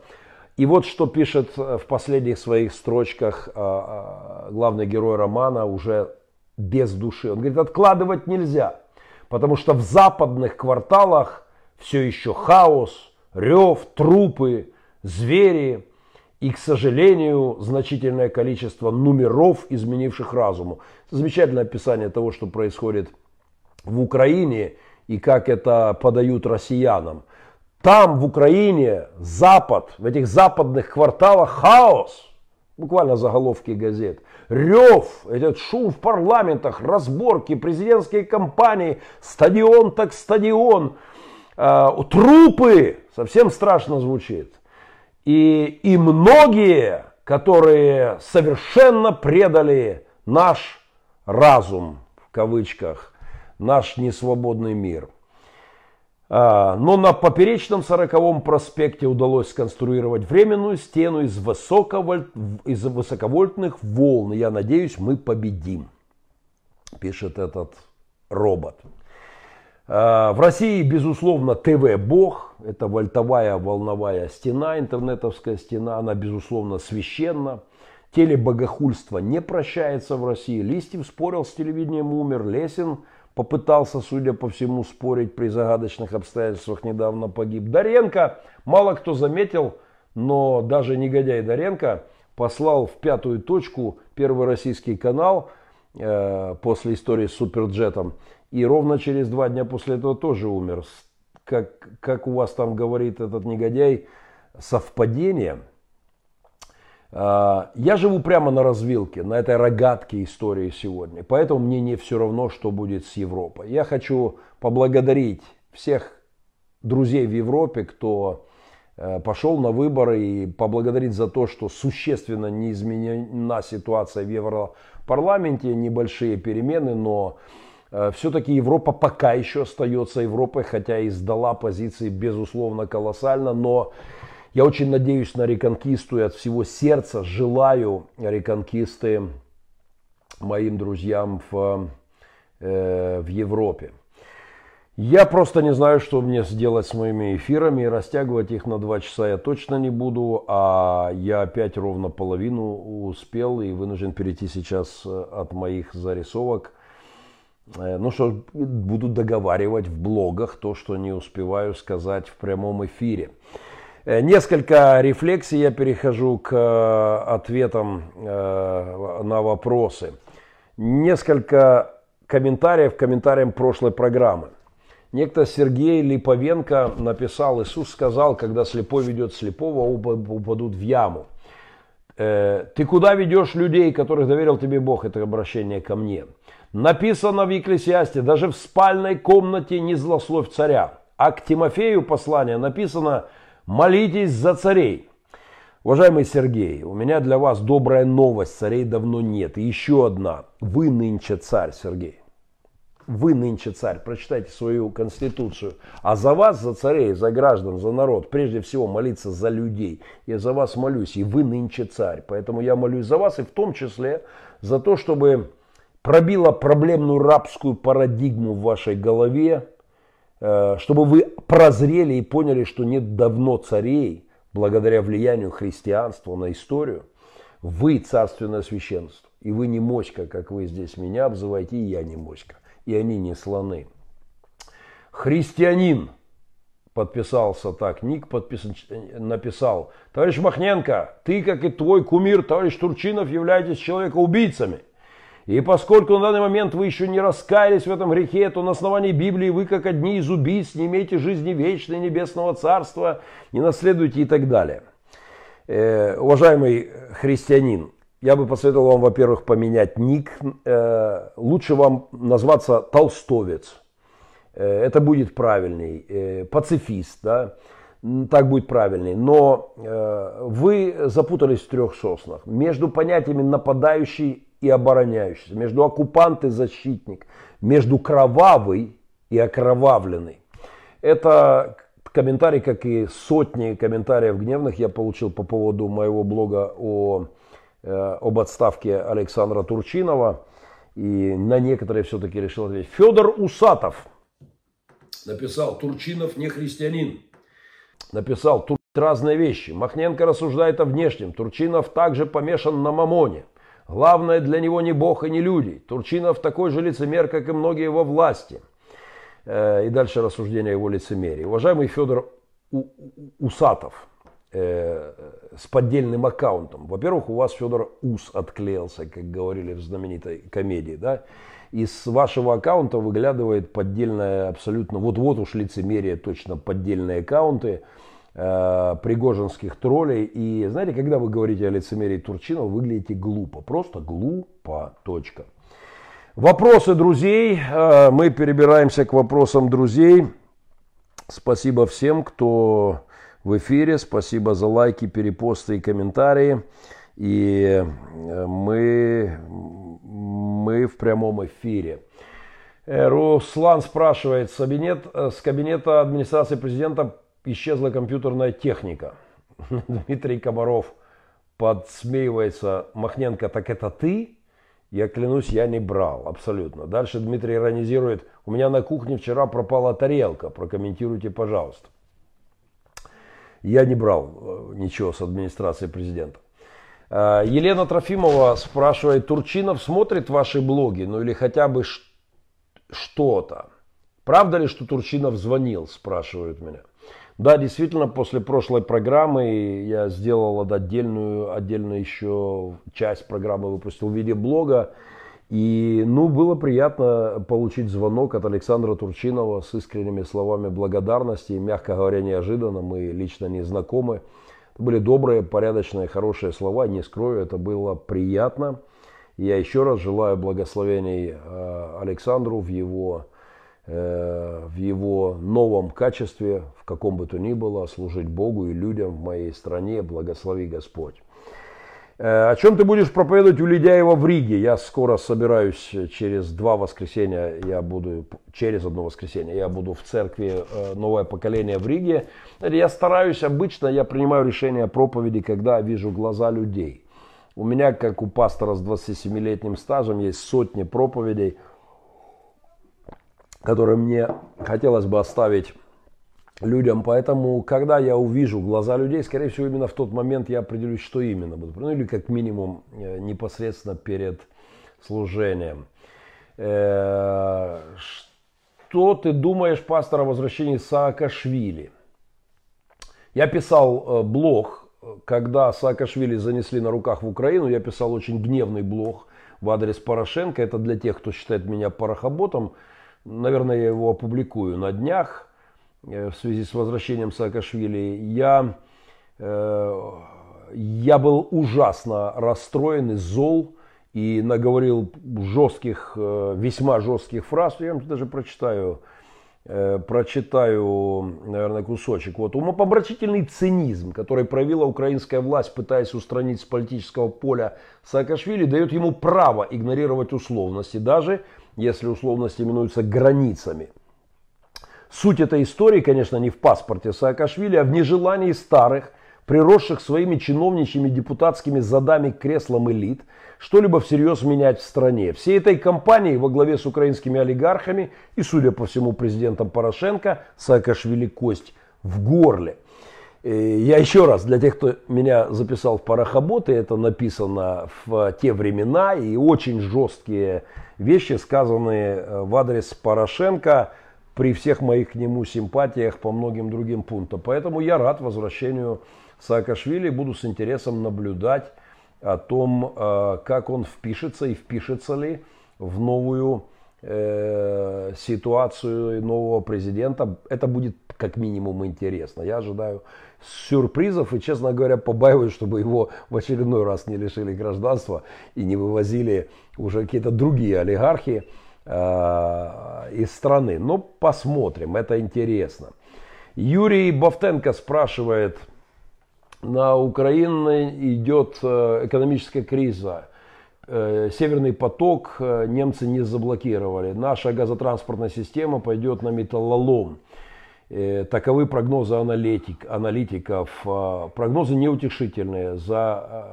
И вот что пишет в последних своих строчках э, э, главный герой романа уже без души. Он говорит, откладывать нельзя, потому что в западных кварталах все еще хаос, рев, трупы, звери и, к сожалению, значительное количество номеров, изменивших разуму. Замечательное описание того, что происходит в Украине и как это подают россиянам. Там, в Украине, Запад, в этих западных кварталах хаос. Буквально заголовки газет. Рев, этот шум в парламентах, разборки, президентские кампании, стадион так стадион – Э, трупы, совсем страшно звучит. И, и многие, которые совершенно предали наш разум, в кавычках, наш несвободный мир. А, но на поперечном 40 проспекте удалось сконструировать временную стену из, высоковольт, из высоковольтных волн. Я надеюсь, мы победим, пишет этот робот. Э, в России, безусловно, ТВ-бог, это вольтовая волновая стена, интернетовская стена, она, безусловно, священна. Телебогохульство не прощается в России. Листьев спорил с телевидением, умер. Лесин попытался, судя по всему, спорить при загадочных обстоятельствах, недавно погиб. Даренко, мало кто заметил, но даже негодяй Даренко послал в пятую точку первый российский канал э, после истории с суперджетом и ровно через два дня после этого тоже умер. Как, как у вас там говорит этот негодяй, совпадение. А, я живу прямо на развилке, на этой рогатке истории сегодня. Поэтому мне не все равно, что будет с Европой. Я хочу поблагодарить всех друзей в Европе, кто э, пошел на выборы и поблагодарить за то, что существенно не изменена ситуация в Европарламенте, небольшие перемены, но Э, все-таки Европа пока еще остается Европой, хотя и сдала позиции, безусловно, колоссально, но я очень надеюсь на реконкисту и от всего сердца желаю реконкисты моим друзьям в, э, в Европе. Я просто не знаю, что мне сделать с моими эфирами. Растягивать их на два часа я точно не буду. А я опять ровно половину успел и вынужден перейти сейчас э, от моих зарисовок Э, ну что, буду договаривать в блогах то, что не успеваю сказать в прямом эфире. Э, несколько рефлексий я перехожу к э, ответам на вопросы. Несколько комментариев к комментариям прошлой программы. Некто Сергей Липовенко написал, Иисус сказал, когда слепой ведет слепого, оба упадут в яму. Ты куда ведешь людей, которых доверил тебе Бог? Это обращение ко мне. Написано в Екклесиасте, даже в спальной комнате не злословь царя. А к Тимофею послание написано «Молитесь за царей». Уважаемый Сергей, у меня для вас добрая новость, царей давно нет. И еще одна. Вы нынче царь, Сергей. Вы нынче царь. Прочитайте свою конституцию. А за вас, за царей, за граждан, за народ, прежде всего молиться за людей. Я за вас молюсь, и вы нынче царь. Поэтому я молюсь за вас, и в том числе за то, чтобы пробила проблемную рабскую парадигму в вашей голове, чтобы вы прозрели и поняли, что нет давно царей, благодаря влиянию христианства на историю. Вы царственное священство, и вы не моська, как вы здесь меня обзываете, и я не моська, и они не слоны. Христианин подписался так, ник подписан, написал, товарищ Махненко, ты, как и твой кумир, товарищ Турчинов, являетесь человека-убийцами. И поскольку на данный момент вы еще не раскаялись в этом грехе, то на основании Библии вы, как одни из убийц, не имеете жизни вечной, небесного царства, не наследуете и так далее. Э, уважаемый христианин, я бы посоветовал вам, во-первых, поменять ник. Э, лучше вам назваться толстовец. Э, это будет правильный. Э, пацифист, да. Так будет правильный. Но э, вы запутались в трех соснах. Между понятиями нападающий и обороняющийся. Между оккупант и защитник. Между кровавый и окровавленный. Это комментарий, как и сотни комментариев гневных я получил по поводу моего блога о Э, об отставке Александра Турчинова. И на некоторые все-таки решил ответить. Федор Усатов написал, Турчинов не христианин. Написал, тут разные вещи. Махненко рассуждает о внешнем. Турчинов также помешан на мамоне. Главное для него не Бог и не люди. Турчинов такой же лицемер, как и многие во власти. Э, и дальше рассуждение его лицемерии. Уважаемый Федор Усатов, э, с поддельным аккаунтом. Во-первых, у вас Федор Ус отклеился, как говорили в знаменитой комедии, да, и с вашего аккаунта выглядывает поддельная абсолютно, вот-вот уж лицемерие, точно поддельные аккаунты э, пригожинских троллей. И знаете, когда вы говорите о лицемерии Турчинова, выглядите глупо, просто глупо, точка. Вопросы друзей. Э, мы перебираемся к вопросам друзей. Спасибо всем, кто в эфире. Спасибо за лайки, перепосты и комментарии. И э, мы, мы в прямом эфире. Э, Руслан спрашивает, с, кабинет, с кабинета администрации президента исчезла компьютерная техника. Дмитрий Комаров подсмеивается, Махненко, так это ты? Я клянусь, я не брал, абсолютно. Дальше Дмитрий иронизирует, у меня на кухне вчера пропала тарелка, прокомментируйте, пожалуйста я не брал э, ничего с администрации президента. Э, Елена Трофимова спрашивает, Турчинов смотрит ваши блоги, ну или хотя бы что-то. Правда ли, что Турчинов звонил, спрашивают меня. Да, действительно, после прошлой программы я сделал отдельную, отдельную еще часть программы, выпустил в виде блога. И, ну, было приятно получить звонок от Александра Турчинова с искренними словами благодарности. Мягко говоря, неожиданно, мы лично не знакомы. Это были добрые, порядочные, хорошие слова, не скрою, это было приятно. Я еще раз желаю благословений э, Александру в его, в его новом качестве, в каком бы то ни было, служить Богу и людям в моей стране. Благослови Господь. Э, о чем ты будешь проповедовать у Ледяева в Риге? Я скоро собираюсь э, через два воскресенья, я буду, через одно воскресенье, я буду в церкви э, «Новое поколение» в Риге. Я стараюсь, обычно я принимаю решение проповеди, когда вижу глаза людей. У меня, как у пастора с 27-летним стажем, есть сотни проповедей, которые мне хотелось бы оставить людям. Поэтому, когда я увижу глаза людей, скорее всего, именно в тот момент я определюсь, что именно буду. Ну или как минимум э, непосредственно перед служением. Э, что ты думаешь, пастор, о возвращении Саакашвили? Я писал э, блог, когда Саакашвили занесли на руках в Украину. Я писал очень гневный блог в адрес Порошенко. Это для тех, кто считает меня порохоботом. Наверное, я его опубликую на днях. Э, в связи с возвращением Саакашвили, я, э, я был ужасно расстроен и зол и наговорил жестких, э, весьма жестких фраз. Я вам даже прочитаю, прочитаю, наверное, кусочек. Вот умопомрачительный цинизм, который проявила украинская власть, пытаясь устранить с политического поля Саакашвили, дает ему право игнорировать условности, даже если условности именуются границами. Суть этой истории, конечно, не в паспорте Саакашвили, а в нежелании старых, приросших своими чиновничьими депутатскими задами к креслам элит, что-либо всерьез менять в стране. Всей этой кампании во главе с украинскими олигархами и, судя по всему, президентом Порошенко, Саакашвили кость в горле. Я еще раз, для тех, кто меня записал в парохоботы, это написано в те времена и очень жесткие вещи, сказанные в адрес Порошенко – при всех моих к нему симпатиях по многим другим пунктам. Поэтому я рад возвращению Саакашвили, буду с интересом наблюдать о том, э, как он впишется и впишется ли в новую э, ситуацию нового президента. Это будет как минимум интересно. Я ожидаю сюрпризов и, честно говоря, побаиваюсь, чтобы его в очередной раз не лишили гражданства и не вывозили уже какие-то другие олигархи э, из страны. Но посмотрим, это интересно. Юрий Бовтенко спрашивает, на Украине идет э, экономическая криза. Э, Северный поток э, немцы не заблокировали. Наша газотранспортная система пойдет на металлолом. Таковы прогнозы аналитик, аналитиков. Прогнозы неутешительные. За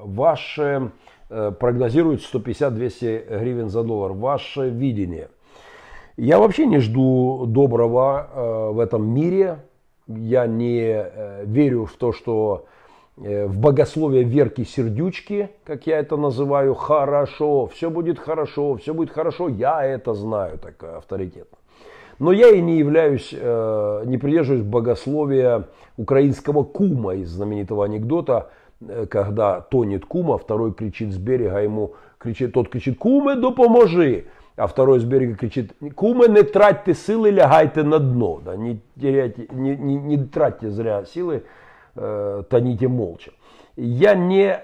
ваше прогнозируют 150-200 гривен за доллар. Ваше видение. Я вообще не жду доброго в этом мире я не э, верю в то, что э, в богословие Верки Сердючки, как я это называю, хорошо, все будет хорошо, все будет хорошо, я это знаю, так авторитетно. Но я и не являюсь, э, не придерживаюсь богословия украинского кума из знаменитого анекдота, когда тонет кума, второй кричит с берега, ему кричит, тот кричит, куме, допоможи а второй с берега кричит, куме, не тратьте силы, лягайте на дно, да, не, теряйте, не, не, не тратьте зря силы, э, тоните молча. Я не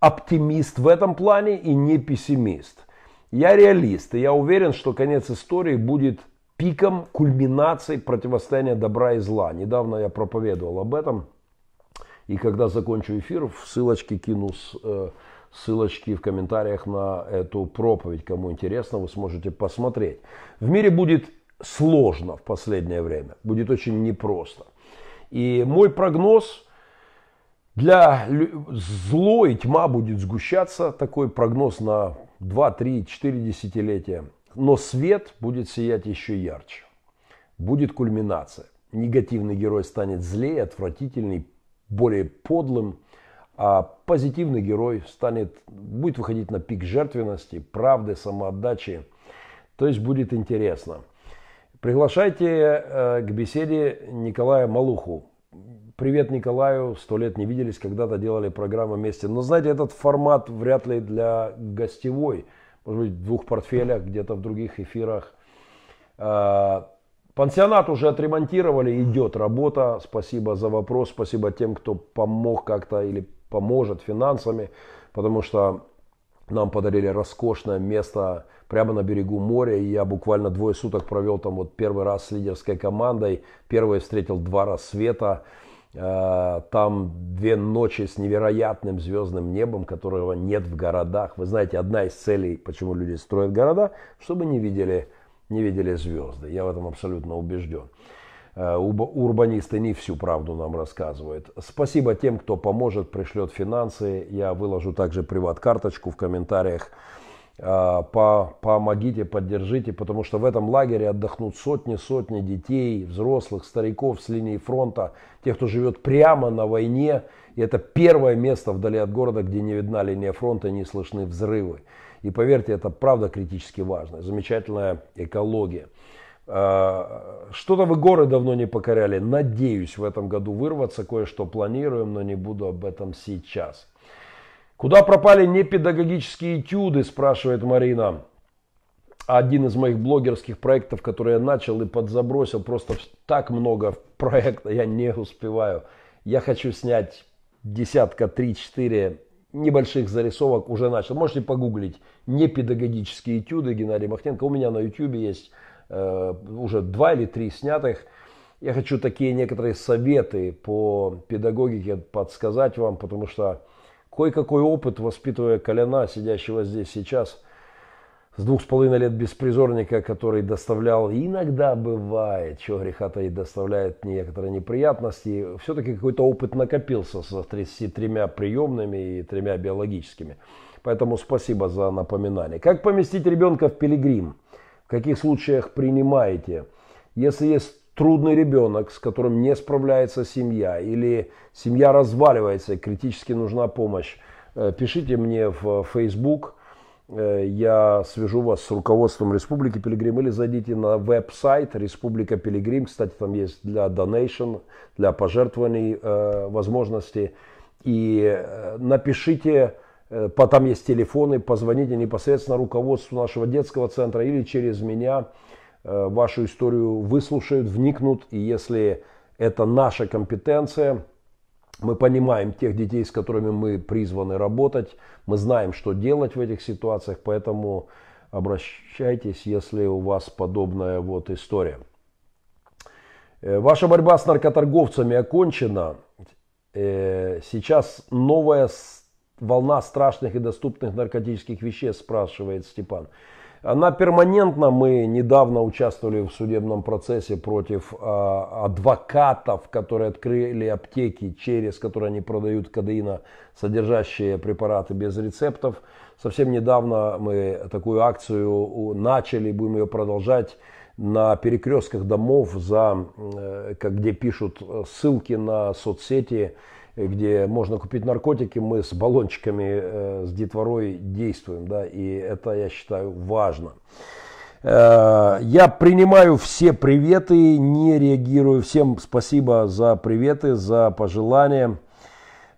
оптимист в этом плане и не пессимист. Я реалист, и я уверен, что конец истории будет пиком, кульминацией противостояния добра и зла. Недавно я проповедовал об этом, и когда закончу эфир, в ссылочке кину э, ссылочки в комментариях на эту проповедь. Кому интересно, вы сможете посмотреть. В мире будет сложно в последнее время, будет очень непросто. И мой прогноз для зло и тьма будет сгущаться, такой прогноз на 2, 3, 4 десятилетия. Но свет будет сиять еще ярче. Будет кульминация. Негативный герой станет злее, отвратительней, более подлым, а позитивный герой станет, будет выходить на пик жертвенности, правды, самоотдачи. То есть будет интересно. Приглашайте э, к беседе Николая Малуху. Привет Николаю, сто лет не виделись, когда-то делали программу вместе. Но знаете, этот формат вряд ли для гостевой. Может быть, в двух портфелях, где-то в других эфирах. Э, пансионат уже отремонтировали, идет работа. Спасибо за вопрос, спасибо тем, кто помог как-то или поможет финансами, потому что нам подарили роскошное место прямо на берегу моря. И я буквально двое суток провел там вот первый раз с лидерской командой. Первый встретил два рассвета. Э, там две ночи с невероятным звездным небом, которого нет в городах. Вы знаете, одна из целей, почему люди строят города, чтобы не видели, не видели звезды. Я в этом абсолютно убежден. Э, урбанисты не всю правду нам рассказывают. Спасибо тем, кто поможет, пришлет финансы. Я выложу также приват-карточку в комментариях. Э, помогите, поддержите, потому что в этом лагере отдохнут сотни-сотни детей, взрослых, стариков с линии фронта, тех, кто живет прямо на войне. И это первое место вдали от города, где не видна линия фронта не слышны взрывы. И поверьте, это правда критически важно. Замечательная экология. А, что-то вы горы давно не покоряли. Надеюсь в этом году вырваться. Кое-что планируем, но не буду об этом сейчас. Куда пропали непедагогические этюды, спрашивает Марина. Один из моих блогерских проектов, который я начал и подзабросил, просто так много проектов, я не успеваю. Я хочу снять десятка, три-четыре небольших зарисовок, уже начал. Можете погуглить непедагогические этюды Геннадий Махненко. У меня на YouTube есть Э, уже два или три снятых. Я хочу такие некоторые советы по педагогике подсказать вам, потому что кое-какой опыт, воспитывая Коляна, сидящего здесь сейчас, с двух с половиной лет беспризорника, который доставлял, иногда бывает, что греха-то и доставляет некоторые неприятности, все-таки какой-то опыт накопился со 33 приемными и тремя биологическими. Поэтому спасибо за напоминание. Как поместить ребенка в пилигрим? в каких случаях принимаете. Если есть трудный ребенок, с которым не справляется семья, или семья разваливается и критически нужна помощь, э, пишите мне в Facebook, э, я свяжу вас с руководством Республики Пилигрим или зайдите на веб-сайт Республика Пилигрим. Кстати, там есть для donation, для пожертвований э, возможности. И напишите, э, там есть телефоны, позвоните непосредственно руководству нашего детского центра или через меня. Э, вашу историю выслушают, вникнут. И если это наша компетенция – мы понимаем тех детей, с которыми мы призваны работать. Мы знаем, что делать в этих ситуациях, поэтому обращайтесь, если у вас подобная вот история. Э, ваша борьба с наркоторговцами окончена. Э, сейчас новая волна страшных и доступных наркотических веществ, спрашивает Степан. Она перманентно, мы недавно участвовали в судебном процессе против э, адвокатов, которые открыли аптеки, через которые они продают кадеина, содержащие препараты без рецептов. Совсем недавно мы такую акцию начали, будем ее продолжать на перекрестках домов, за, э, где пишут ссылки на соцсети, где можно купить наркотики, мы с баллончиками, э, с детворой действуем, да, и это, я считаю, важно. Э, я принимаю все приветы, не реагирую. Всем спасибо за приветы, за пожелания.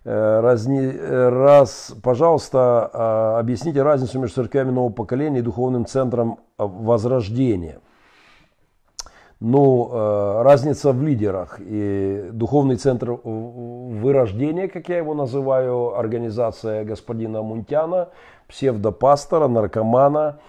Э, разни, раз, пожалуйста, объясните разницу между церквями нового поколения и духовным центром возрождения ну, э, разница в лидерах. И духовный центр вырождения, как я его называю, организация господина Мунтяна, псевдопастора, наркомана,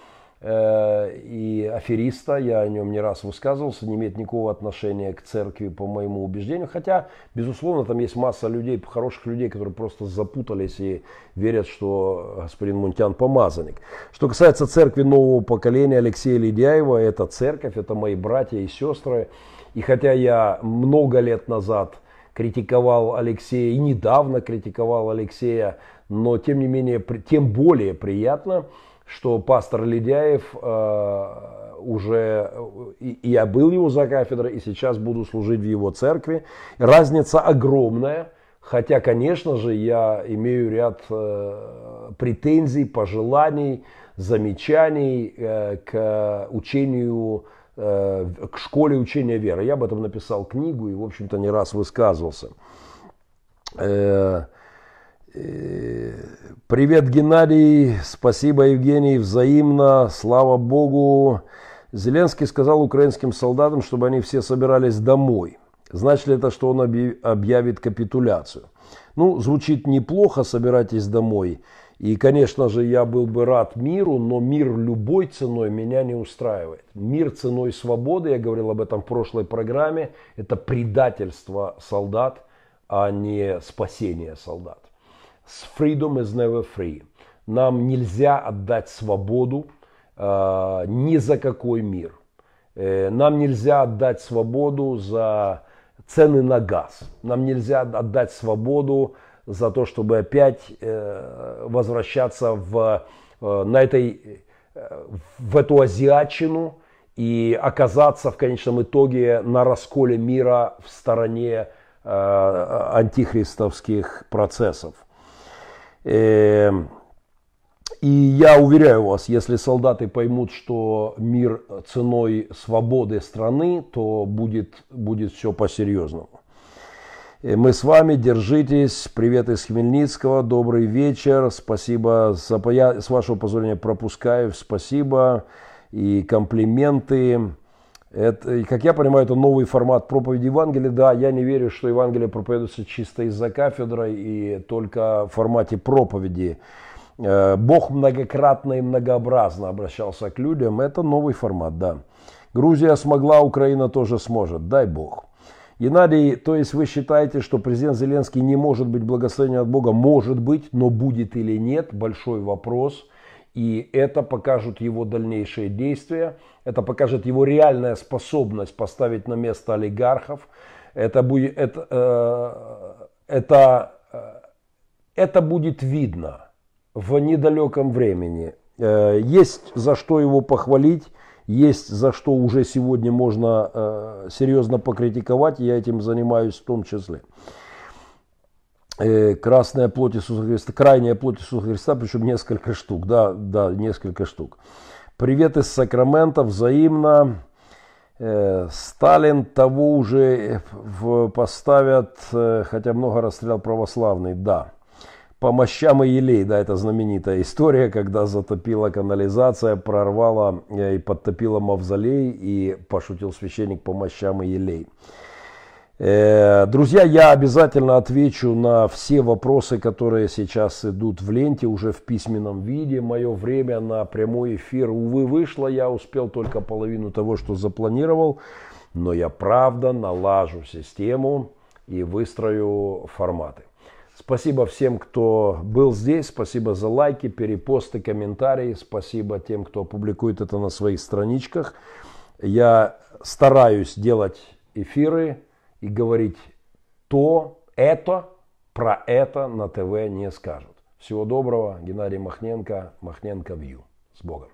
и афериста, я о нем не раз высказывался, не имеет никакого отношения к церкви по моему убеждению. Хотя, безусловно, там есть масса людей, хороших людей, которые просто запутались и верят, что господин Мунтян помазанник. Что касается церкви нового поколения Алексея Ледяева, это церковь, это мои братья и сестры. И хотя я много лет назад критиковал Алексея и недавно критиковал Алексея, но тем не менее, тем более приятно, что пастор Ледяев э, уже, и, я был его за кафедрой, и сейчас буду служить в его церкви. Разница огромная, хотя, конечно же, я имею ряд э, претензий, пожеланий, замечаний э, к учению, э, к школе учения веры. Я об этом написал книгу и, в общем-то, не раз высказывался. Э, Привет, Геннадий. Спасибо, Евгений. Взаимно. Слава Богу. Зеленский сказал украинским солдатам, чтобы они все собирались домой. Значит ли это, что он объявит капитуляцию? Ну, звучит неплохо, собирайтесь домой. И, конечно же, я был бы рад миру, но мир любой ценой меня не устраивает. Мир ценой свободы, я говорил об этом в прошлой программе, это предательство солдат, а не спасение солдат. Freedom is never free. Нам нельзя отдать свободу э, ни за какой мир. Э, нам нельзя отдать свободу за цены на газ. Нам нельзя отдать свободу за то, чтобы опять э, возвращаться в, э, на этой, э, в эту азиатчину и оказаться в конечном итоге на расколе мира в стороне э, антихристовских процессов. Эм, и я уверяю вас, если солдаты поймут, что мир ценой свободы страны, то будет, будет все по-серьезному. Э, мы с вами, держитесь. Привет из Хмельницкого, добрый вечер. Спасибо, за, я с вашего позволения пропускаю. Спасибо и комплименты. Это, как я понимаю, это новый формат проповеди Евангелия. Да, я не верю, что Евангелие проповедуется чисто из-за кафедры и только в формате проповеди. Э, Бог многократно и многообразно обращался к людям. Это новый формат, да. Грузия смогла, Украина тоже сможет. Дай Бог. Геннадий, то есть вы считаете, что президент Зеленский не может быть благословен от Бога? Может быть, но будет или нет, большой вопрос. И это покажут его дальнейшие действия. Это покажет его реальная способность поставить на место олигархов. Это будет, это, э, это, э, это будет видно в недалеком времени. Э, есть за что его похвалить, есть за что уже сегодня можно э, серьезно покритиковать. Я этим занимаюсь в том числе. Э, красная плоть Иисуса Христа, крайняя плоть Иисуса Христа, причем несколько штук, да, да, несколько штук. Привет из Сакрамента, взаимно. Э, Сталин того уже поставят, э, хотя много расстрелял православный, да. По мощам и елей, да, это знаменитая история, когда затопила канализация, прорвала и подтопила мавзолей, и пошутил священник по мощам и елей. Э, друзья, я обязательно отвечу на все вопросы, которые сейчас идут в ленте уже в письменном виде. Мое время на прямой эфир, увы, вышло. Я успел только половину того, что запланировал. Но я правда налажу систему и выстрою форматы. Спасибо всем, кто был здесь. Спасибо за лайки, перепосты, комментарии. Спасибо тем, кто публикует это на своих страничках. Я стараюсь делать эфиры и говорить то, это, про это на ТВ не скажут. Всего доброго. Геннадий Махненко, Махненко Вью. С Богом.